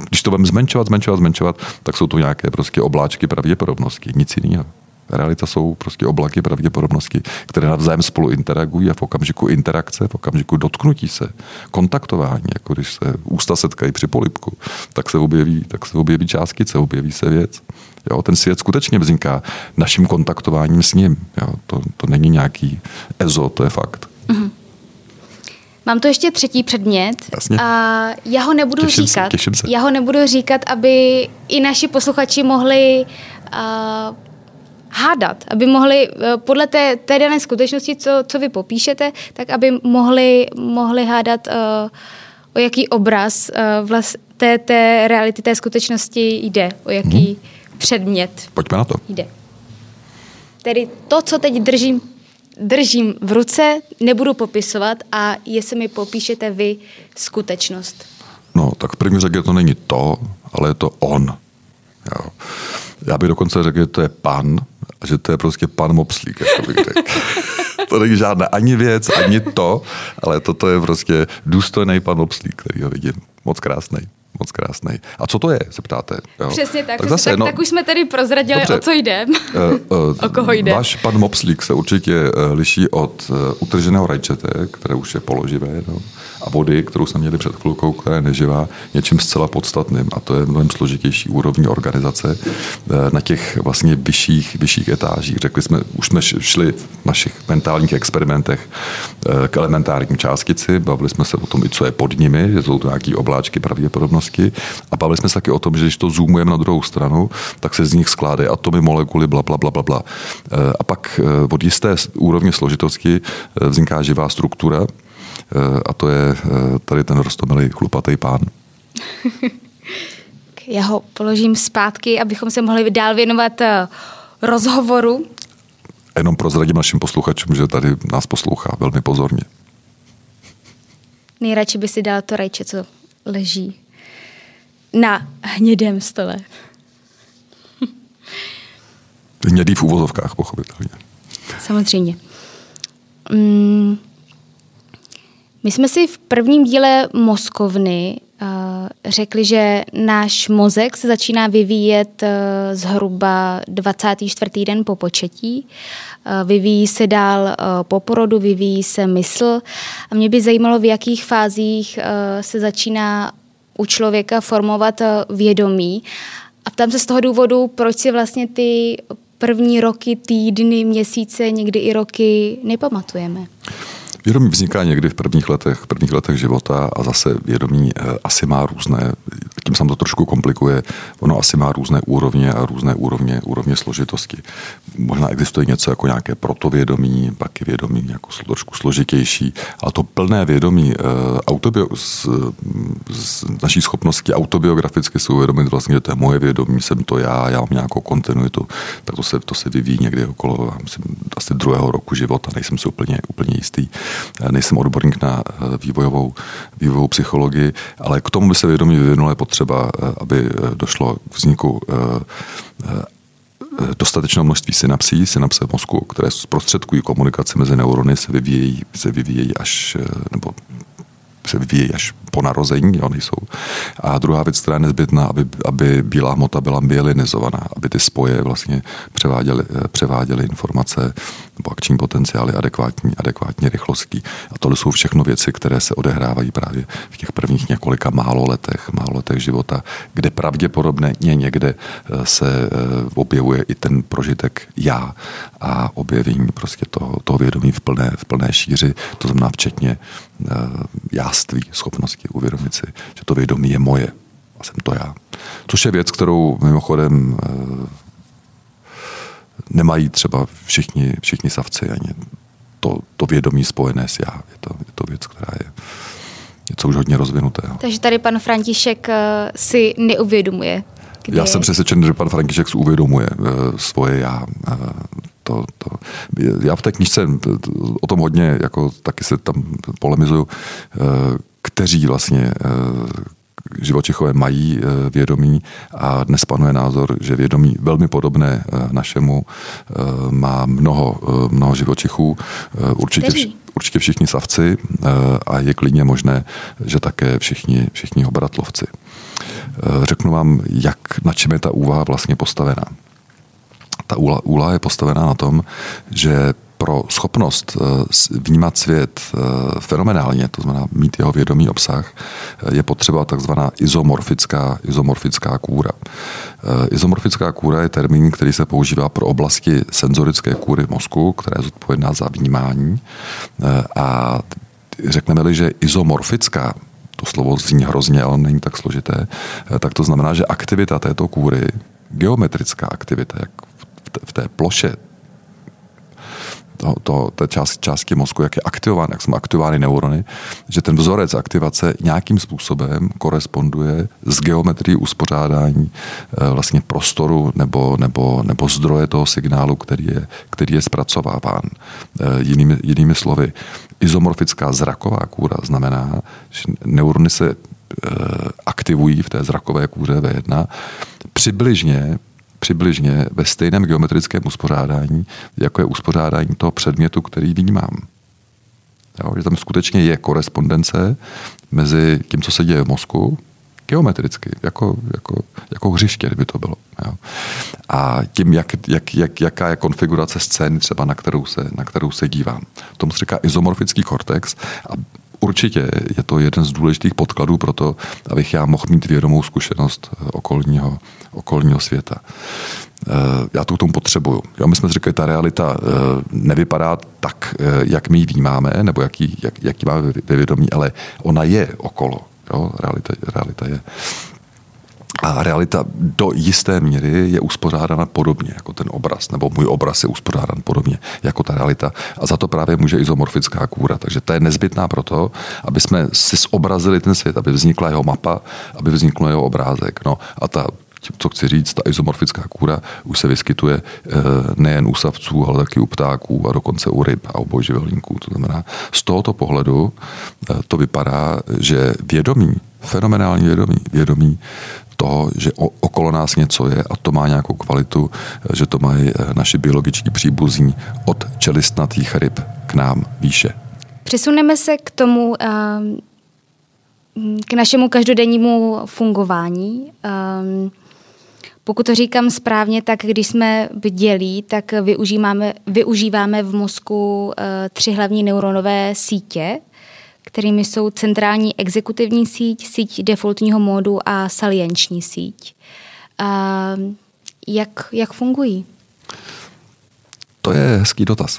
když to budeme zmenšovat, zmenšovat, zmenšovat, tak jsou to nějaké prostě obláčky pravděpodobnosti, nic jiného. Realita jsou prostě oblaky pravděpodobnosti, které navzájem spolu interagují a v okamžiku interakce, v okamžiku dotknutí se, kontaktování, jako když se ústa setkají při polipku, tak se objeví, tak se objeví částkice, objeví se věc. Jo, ten svět skutečně vzniká naším kontaktováním s ním. Jo, to, to není nějaký ezo, to je fakt. Mm-hmm. Mám tu ještě třetí předmět. Jasně. A já ho nebudu těším říkat. Se, těším se. Já ho nebudu říkat, aby i naši posluchači mohli uh, hádat, aby mohli eh, podle té, té dané skutečnosti, co, co vy popíšete, tak aby mohli, mohli hádat, uh, o jaký obraz uh, vlast, té, té reality, té skutečnosti jde, o jaký hmm. předmět Pojďme na to. jde. Tedy to, co teď držím, držím v ruce, nebudu popisovat a jestli mi popíšete vy skutečnost. No, tak v první řadě to není to, ale je to on. Jo. Já bych dokonce řekl, že to je pan, a že to je prostě pan Mopslík, jako bych řekl. to není žádná ani věc, ani to, ale toto je prostě důstojný pan Mopslík, který ho vidím. Moc krásný. moc krásný. A co to je, se ptáte? Jo? Přesně tak. Tak, zase, tak, no, tak už jsme tady prozradili, dobře. o co jde. Uh, uh, o koho jde. Váš pan Mopslík se určitě uh, liší od uh, utrženého rajčete, které už je položivé, no, a vody, kterou jsme měli před chvilkou, která je neživá, něčím zcela podstatným. A to je mnohem složitější úrovní organizace uh, na těch vlastně vyšších, vyšších etážích. Řekli jsme, už jsme šli v našich mentálních experimentech uh, k elementárním částici, bavili jsme se o tom, i co je pod nimi, že jsou to nějaké obláčky pravděpodobnosti. A bavili jsme se taky o tom, že když to zoomujeme na druhou stranu, tak se z nich skládají atomy, molekuly, bla, bla, bla, bla, bla. Eh, a pak eh, od jisté úrovně složitosti eh, vzniká živá struktura a to je tady ten rostomilý chlupatý pán. Já ho položím zpátky, abychom se mohli dál věnovat rozhovoru. Jenom prozradím našim posluchačům, že tady nás poslouchá velmi pozorně. Nejradši by si dal to rajče, co leží na hnědém stole. Hnědý v úvozovkách, pochopitelně. Samozřejmě. Mm, my jsme si v prvním díle mozkovny uh, řekli, že náš mozek se začíná vyvíjet uh, zhruba 24. den po početí. Uh, vyvíjí se dál po porodu, vyvíjí se mysl. A mě by zajímalo, v jakých fázích se začíná u člověka formovat eh, vědomí. A ptám se z toho důvodu, proč si vlastně ty první roky, týdny, měsíce, někdy i roky nepamatujeme. Vědomí vzniká někdy v prvních letech, prvních letech života a zase vědomí eh, asi má různé, tím se to trošku komplikuje, ono asi má různé úrovně a různé úrovně, úrovně složitosti. Možná existuje něco jako nějaké protovědomí, pak je vědomí jako trošku složitější, ale to plné vědomí eh, autobio, z, z naší schopnosti autobiograficky si uvědomit vlastně, že to je moje vědomí, jsem to já, já mám nějakou kontinuitu, tak to se, to se vyvíjí někdy okolo myslím, asi druhého roku života, nejsem si úplně, úplně jistý nejsem odborník na eh, vývojovou, vývojovou psychologii, ale k tomu by se vědomí vyvinulo je potřeba, eh, aby eh, došlo k vzniku dostatečného množství synapsí, synapse v mozku, které zprostředkují komunikaci mezi neurony, se vyvíjejí, se vyvíjejí až, nebo se vyvíjejí až po narození, jo, nejsou. A druhá věc, která je nezbytná, aby, aby bílá hmota byla myelinizovaná, aby ty spoje vlastně převáděly, převáděly informace nebo akční potenciály adekvátní, adekvátní rychlostí. A tohle jsou všechno věci, které se odehrávají právě v těch prvních několika málo letech, málo letech života, kde pravděpodobně někde eh, se eh, objevuje i ten prožitek já a objevení prostě toho, toho vědomí v plné, v plné šíři, to znamená včetně eh, jáství, schopnosti uvědomit si, že to vědomí je moje a jsem to já. Což je věc, kterou mimochodem nemají třeba všichni, všichni savci ani to, to vědomí spojené s já. Je to, je to věc, která je něco už hodně rozvinutého. Takže tady pan František eh, si neuvědomuje. Kde... Já jsem přesvědčen, že pan František si uvědomuje uh, svoje já. To, to, já v té knižce o tom hodně, jako taky se tam polemizuju, uh, kteří vlastně živočichové mají eh, vědomí a dnes panuje názor, že vědomí velmi podobné eh, našemu eh, má mnoho, mnoho živočichů, určitě, vš, určitě všichni savci a je klidně možné, že také všichni, všichni obratlovci. Řeknu vám, jak, na čem je ta úvaha vlastně postavená. Ta úla je postavená na tom, že pro schopnost eh, vnímat svět eh, fenomenálně, to znamená mít jeho vědomý obsah, eh, je potřeba takzvaná izomorfická, izomorfická kůra. Izomorfická kůra je termín, který se používá pro oblasti senzorické kůry mozku, která je zodpovědná za vnímání. A řekneme-li, že izomorfická, to slovo zní hrozně, ale není tak složité, tak to znamená, že aktivita této kůry, geometrická aktivita, jak v té ploše to, to, té část, části mozku, jak je aktivován, jak jsou aktivovány neurony, že ten vzorec aktivace nějakým způsobem koresponduje s geometrií uspořádání eh, vlastně prostoru nebo, nebo, nebo zdroje toho signálu, který je, který je zpracováván. Eh, jinými, jinými slovy, izomorfická zraková kůra znamená, že neurony se eh, aktivují v té zrakové kůře V1 přibližně přibližně ve stejném geometrickém uspořádání, jako je uspořádání toho předmětu, který vnímám. Jo, že tam skutečně je korespondence mezi tím, co se děje v mozku, geometricky, jako, jako, jako hřiště, kdyby to bylo. Jo. A tím, jak, jak, jak, jaká je konfigurace scény, třeba na kterou se, na kterou se dívám. Tomu se říká izomorfický kortex a Určitě je to jeden z důležitých podkladů pro to, abych já mohl mít vědomou zkušenost eh, okolního, okolního světa. Eh, já to k tomu potřebuju. Jo, my jsme řekli, ta realita eh, nevypadá tak, jak my ji vnímáme, nebo jaký, jak, jaký máme vědomí, ale ona je okolo. Jo, realita, realita je. A realita do jisté míry je uspořádána podobně jako ten obraz, nebo můj obraz je uspořádán podobně jako ta realita. A za to právě může izomorfická kůra. Takže ta je nezbytná proto, aby jsme si zobrazili ten svět, aby vznikla jeho mapa, aby vznikl jeho obrázek. No a ta co chci říct, ta izomorfická kůra už se vyskytuje eh, nejen u savců, ale taky u ptáků a dokonce u ryb a u bojživelníků. To znamená, z tohoto pohledu eh, to vypadá, že vědomí, fenomenální vědomí, vědomí toho, že okolo nás něco je a to má nějakou kvalitu, že to mají eh, naši biologičtí příbuzní od čelistnatých ryb k nám výše. Přesuneme se k tomu, ehm, k našemu každodennímu fungování. Ehm, pokud to říkám správně, tak když jsme bdělí, tak využíváme, využíváme v mozku eh, tři hlavní neuronové sítě, kterými jsou centrální exekutivní síť, síť defaultního módu a salienční síť. A jak, jak fungují? To je hezký dotaz.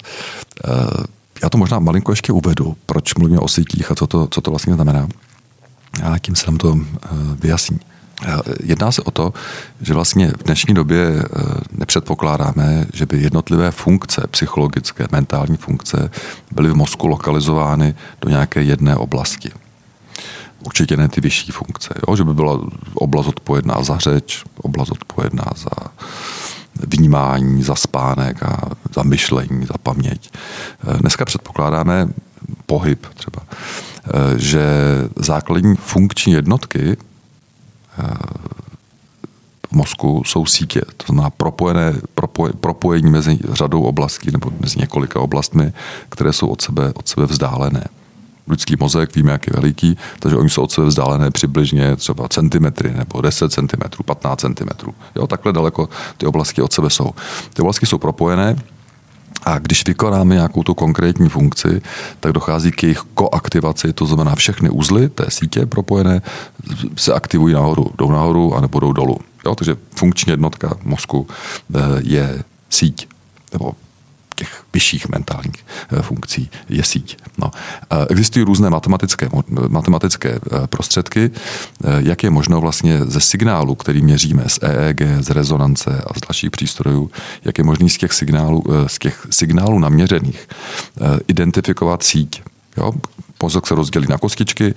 Eh, já to možná malinko ještě uvedu, proč mluvíme o sítích a co to, co to vlastně znamená. A tím se nám to eh, vyjasní. Jedná se o to, že vlastně v dnešní době eh, nepředpokládáme, že by jednotlivé funkce, psychologické, mentální funkce, byly v mozku lokalizovány do nějaké jedné oblasti. Určitě ne ty vyšší funkce, jo? že by byla oblast odpovědná za řeč, oblast odpovědná za vnímání, za spánek a za myšlení, za paměť. Eh, dneska předpokládáme pohyb třeba, eh, že základní funkční jednotky v mozku jsou sítě, to znamená propojené, propoj, propojení mezi řadou oblastí nebo mezi několika oblastmi, které jsou od sebe, od sebe vzdálené. Lidský mozek, víme, jak je veliký, takže oni jsou od sebe vzdálené přibližně třeba centimetry nebo 10 centimetrů, 15 centimetrů. Jo, takhle daleko ty oblasti od sebe jsou. Ty oblasti jsou propojené, a když vykonáme nějakou tu konkrétní funkci, tak dochází k jejich koaktivaci, to znamená všechny uzly té sítě propojené se aktivují nahoru, jdou nahoru a nebo jdou dolů. Jo, takže funkční jednotka mozku eh, je síť nebo těch vyšších mentálních eh, funkcí je síť. No. Existují různé matematické, matematické eh, prostředky, eh, jak je možno vlastně ze signálu, který měříme z EEG, z rezonance a z dalších přístrojů, jak je možný z těch signálů, z těch signálů naměřených identifikovat síť. Jo? Mozek se rozdělí na kostičky,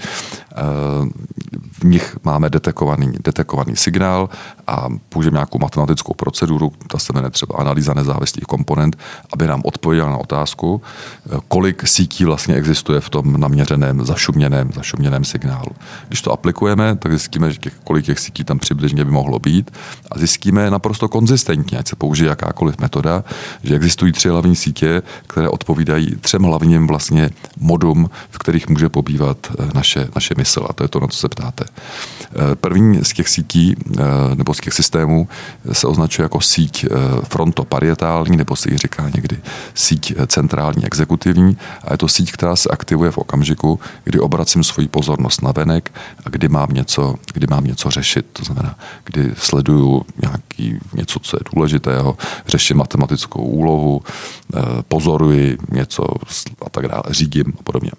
v nich máme detekovaný, detekovaný signál a použijeme nějakou matematickou proceduru, ta se jmenuje třeba analýza nezávislých komponent, aby nám odpověděla na otázku, kolik sítí vlastně existuje v tom naměřeném, zašuměném, zašuměném signálu. Když to aplikujeme, tak zjistíme, že těch, kolik těch sítí tam přibližně by mohlo být a zjistíme naprosto konzistentně, ať se použije jakákoliv metoda, že existují tři hlavní sítě, které odpovídají třem hlavním vlastně modům, v kterých může pobývat eh, naše, naše mysl. A to je to, na co se ptáte. Eh, první z těch sítí eh, nebo z těch systémů se označuje jako síť frontoparietální, nebo se ji říká někdy síť centrální exekutivní. A je to síť, která se aktivuje v okamžiku, kdy obracím svoji pozornost na venek a kdy mám něco, kdy mám něco řešit. To znamená, kdy sleduju nějaký něco, co je důležitého, řeším matematickou úlohu, pozoruji něco a tak dále, řídím a podobně.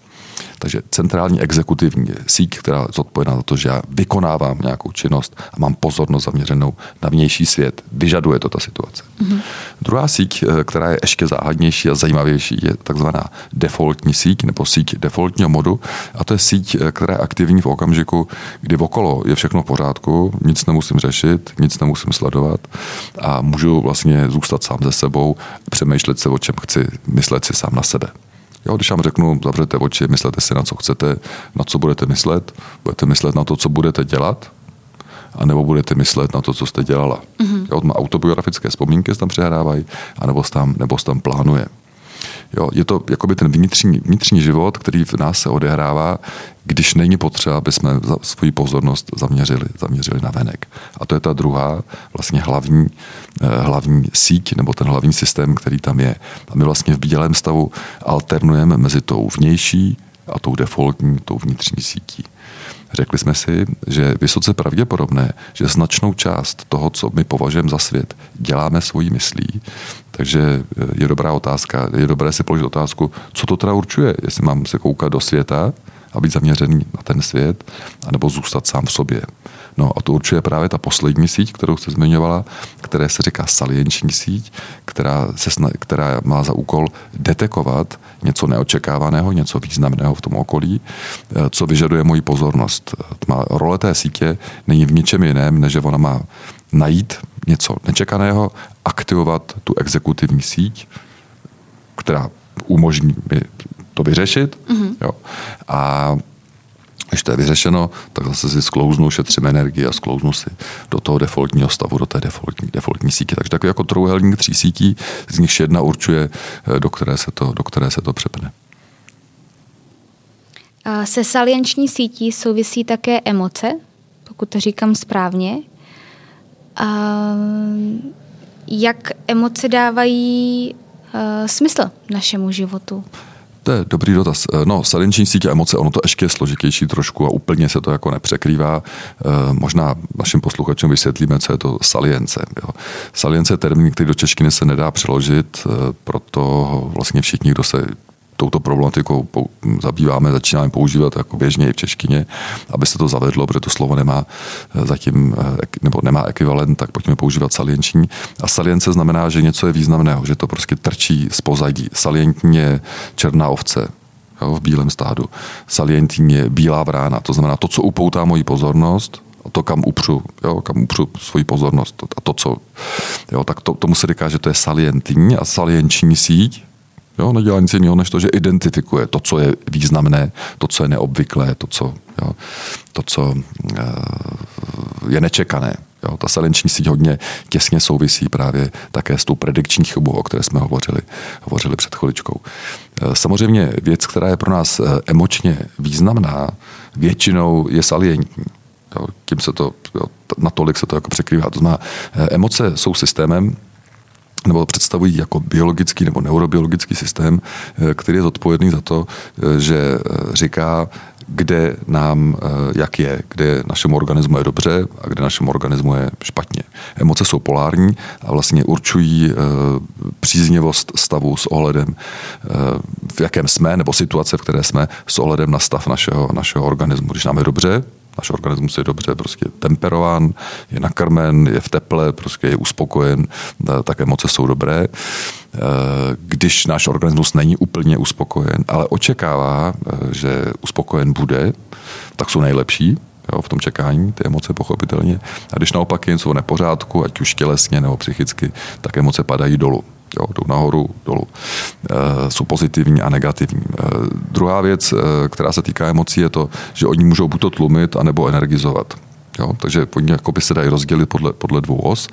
Takže centrální exekutivní síť, která je zodpovědná za to, že já vykonávám nějakou činnost a mám pozornost zaměřenou na vnější svět. Vyžaduje to ta situace. Mm-hmm. Druhá síť, eh, která je ještě záhadnější a zajímavější, je takzvaná defaultní síť nebo síť defaultního modu. A to je síť, eh, která je aktivní v okamžiku, kdy okolo je všechno v pořádku, nic nemusím řešit, nic nemusím sledovat a můžu vlastně zůstat sám ze sebou, přemýšlet se, o čem chci, myslet si sám na sebe. Jo, když vám řeknu, zavřete oči, myslete si na co chcete, na co budete myslet, budete myslet na to, co budete dělat, a nebo budete myslet na to, co jste dělala. Mm-hmm. Jo, autobiografické vzpomínky se tam přehrávají, anebo se tam, nebo se tam plánuje. Jo, je to jakoby ten vnitřní, vnitřní život, který v nás se odehrává, když není potřeba, aby jsme svoji pozornost zaměřili, zaměřili na venek. A to je ta druhá, vlastně hlavní, eh, hlavní síť, nebo ten hlavní systém, který tam je. A my vlastně v bílém stavu alternujeme mezi tou vnější a tou defaultní, tou vnitřní sítí. Řekli jsme si, že je vysoce pravděpodobné, že značnou část toho, co my považujeme za svět, děláme svojí myslí. Takže eh, je dobrá otázka, je dobré si položit otázku, co to teda určuje, jestli mám se koukat do světa a být zaměřený na ten svět, anebo zůstat sám v sobě. No a to určuje právě ta poslední síť, kterou jste zmiňovala, které se říká salienční síť, která, se, která má za úkol detekovat něco neočekávaného, něco významného v tom okolí, eh, co vyžaduje moji pozornost. Má role té sítě není v ničem jiném, než že ona má najít něco nečekaného, aktivovat tu exekutivní síť, která umožní mi to vyřešit. Mm-hmm. Jo. A když to je vyřešeno, tak zase si sklouznu, šetřím energii a sklouznu si do toho defaultního stavu, do té defaultní, defaultní sítě. Takže takový jako trouhelník tří sítí, z nich jedna určuje, eh, do které se to, do které se to přepne. Se salienční sítí souvisí také emoce, pokud to říkám správně. A jak emoce dávají uh, smysl našemu životu? To je dobrý dotaz. Eh, no, salienční sítě emoce, ono to ještě je složitější trošku a úplně se to jako nepřekrývá. E, možná našim posluchačům vysvětlíme, co je to salience. Jo. Salience je termín, který do češtiny se nedá přeložit, e, proto vlastně všichni, kdo se touto problematikou zabýváme, začínáme používat jako běžně i v češtině, aby se to zavedlo, protože to slovo nemá eh, zatím, eh, nebo nemá ekvivalent, tak pojďme používat salienční. A salience znamená, že něco je významného, že to prostě trčí z pozadí. Salientní je černá ovce, jo, v bílém stádu. Salientní je bílá vrána, to znamená to, co upoutá moji pozornost, a to, kam upřu, jo, kam upřu svoji pozornost a to, co, jo, tak to, tomu se říká, že to je salientní a salienční síť, Jo, nedělá nic jiného, než to, že identifikuje to, co je významné, to, co je neobvyklé, to, co, jo, to, co uh, je nečekané. Jo, ta selenční síť hodně těsně souvisí právě také s tou predikční chybou, o které jsme hovořili, hovořili před chviličkou. Eh, samozřejmě věc, která je pro nás eh, emočně významná, většinou je salientní. Jo, tím se to, jo, natolik se to jako překrývá. To znamená, emoce jsou systémem, nebo představují jako biologický nebo neurobiologický systém, eh, který je zodpovědný za to, eh, že eh, říká, kde nám, jak je, kde našemu organismu je dobře a kde našemu organismu je špatně. Emoce jsou polární a vlastně určují příznivost stavu s ohledem, v jakém jsme, nebo situace, v které jsme, s ohledem na stav našeho, našeho organismu. Když nám je dobře, Náš organismus je dobře prostě temperován, je nakrmen, je v teple, prostě je uspokojen, tak emoce jsou dobré. E, když náš organismus není úplně uspokojen, ale očekává, e, že uspokojen bude, tak jsou nejlepší, jo, v tom čekání, ty emoce pochopitelně. A když naopak je něco v nepořádku, ať už tělesně nebo psychicky, tak emoce padají dolů. Jo, jdou nahoru, dolů. E, jsou pozitivní a negativní. E, druhá věc, e, která se týká emocí, je to, že oni můžou buď to tlumit, anebo energizovat. Jo, takže oni jakoby se dají rozdělit podle, podle dvou os.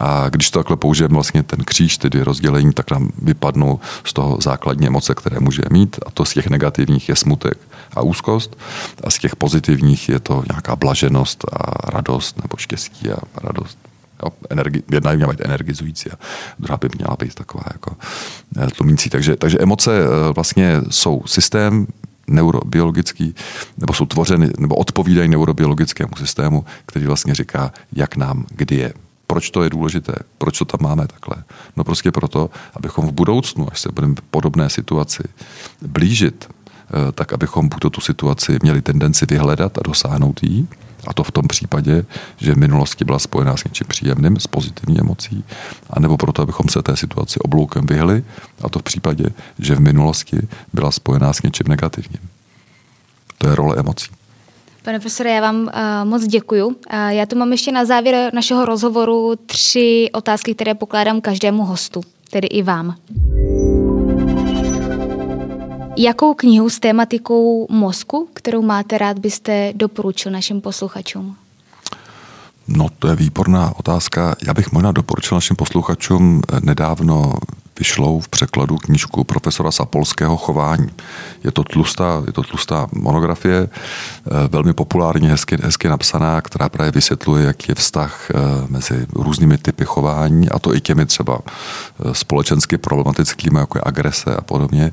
A když to takhle použijeme vlastně ten kříž, ty dvě rozdělení, tak nám vypadnou z toho základní emoce, které může mít. A to z těch negativních je smutek a úzkost. A z těch pozitivních je to nějaká blaženost a radost nebo štěstí a radost. Jo, energi, jedna by měla být energizující a druhá by měla být taková jako eh, tlumící. Takže, takže emoce eh, vlastně jsou systém neurobiologický, nebo jsou tvořeny, nebo odpovídají neurobiologickému systému, který vlastně říká, jak nám kdy je. Proč to je důležité? Proč to tam máme takhle? No prostě proto, abychom v budoucnu, až se budeme podobné situaci blížit, eh, tak abychom buď tu situaci měli tendenci vyhledat a dosáhnout jí, a to v tom případě, že v minulosti byla spojená s něčím příjemným, s pozitivní emocí, anebo proto, abychom se té situaci obloukem vyhli, a to v případě, že v minulosti byla spojená s něčím negativním. To je role emocí. Pane profesore, já vám uh, moc děkuju. Uh, já tu mám ještě na závěr našeho rozhovoru tři otázky, které pokládám každému hostu, tedy i vám. Jakou knihu s tématikou mozku, kterou máte rád, byste doporučil našim posluchačům? No, to je výborná otázka. Já bych možná doporučil našim posluchačům nedávno vyšlou v překladu knížku profesora Sapolského chování. Je to tlustá, je to tlustá monografie, eh, velmi populárně, hezky, hezky napsaná, která právě vysvětluje, jaký je vztah eh, mezi různými typy chování, a to i těmi třeba eh, společensky problematickými, jako je agrese a podobně,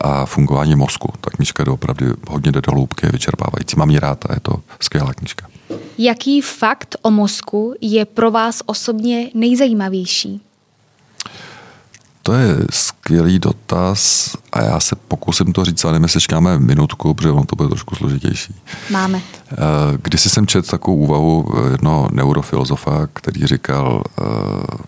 a fungování mozku. Ta knížka je opravdu hodně jde do hloubky, vyčerpávající. Mám ji rád a je to skvělá knížka. Jaký fakt o mozku je pro vás osobně nejzajímavější? To je skvělý dotaz a já se pokusím to říct, ale nevím, jestli čekáme minutku, protože on to bude trošku složitější. Máme. Eh, když jsem četl takovou úvahu jednoho neurofilozofa, který říkal, eh,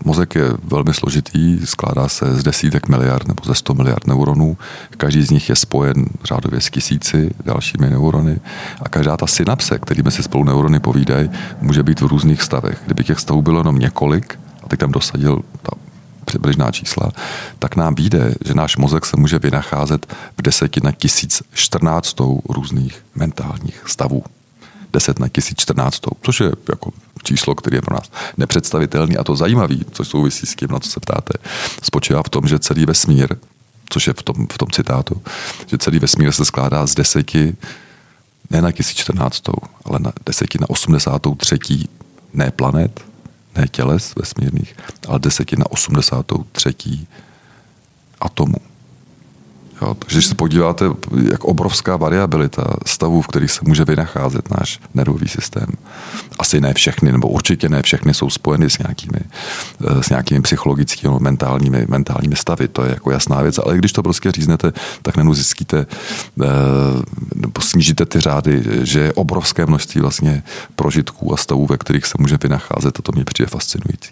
mozek je velmi složitý, skládá se z desítek miliard nebo ze 100 miliard neuronů, každý z nich je spojen řádově s tisíci dalšími neurony a každá ta synapse, kterými se spolu neurony povídají, může být v různých stavech. Kdyby těch stavů bylo jenom několik, a teď tam dosadil ta přibližná čísla, tak nám vyjde, že náš mozek se může vynacházet v deseti na tisíc čtrnáctou různých mentálních stavů. 10 na 1014, což je jako číslo, které je pro nás nepředstavitelný a to zajímavý, což souvisí s tím, na co se ptáte, spočívá v tom, že celý vesmír, což je v tom, v tom citátu, že celý vesmír se skládá z deseti, ne na 1014, ale na deseti na 83. ne planet, ne těles vesmírných, ale desetina 83. atomů. Jo, takže když se podíváte, jak obrovská variabilita stavů, v kterých se může vynacházet náš nervový systém. Asi ne všechny, nebo určitě ne všechny jsou spojeny s nějakými, eh, s nějakými psychologickými, mentálními, mentálními stavy. To je jako jasná věc, ale když to prostě říznete, tak nenu zjistíte, eh, nebo snížíte ty řády, že je obrovské množství vlastně prožitků a stavů, ve kterých se může vynacházet a to mě přijde fascinující.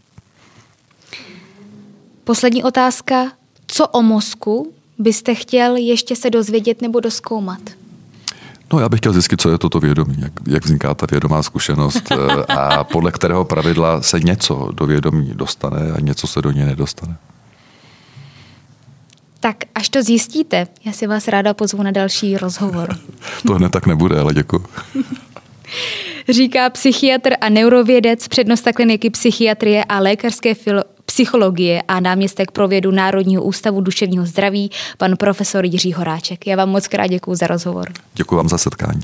Poslední otázka. Co o mozku byste chtěl ještě se dozvědět nebo doskoumat? No, já bych chtěl zjistit, co je toto vědomí, jak, jak vzniká ta vědomá zkušenost eh, a podle kterého pravidla se něco do vědomí dostane a něco se do něj nedostane. Tak až to zjistíte, já si vás ráda pozvu na další rozhovor. to hned tak nebude, ale děkuji. Říká psychiatr a neurovědec, přednosta kliniky psychiatrie a lékařské filo- psychologie a náměstek pro vědu Národního ústavu duševního zdraví, pan profesor Jiří Horáček. Já vám moc krát děkuji za rozhovor. Děkuji vám za setkání.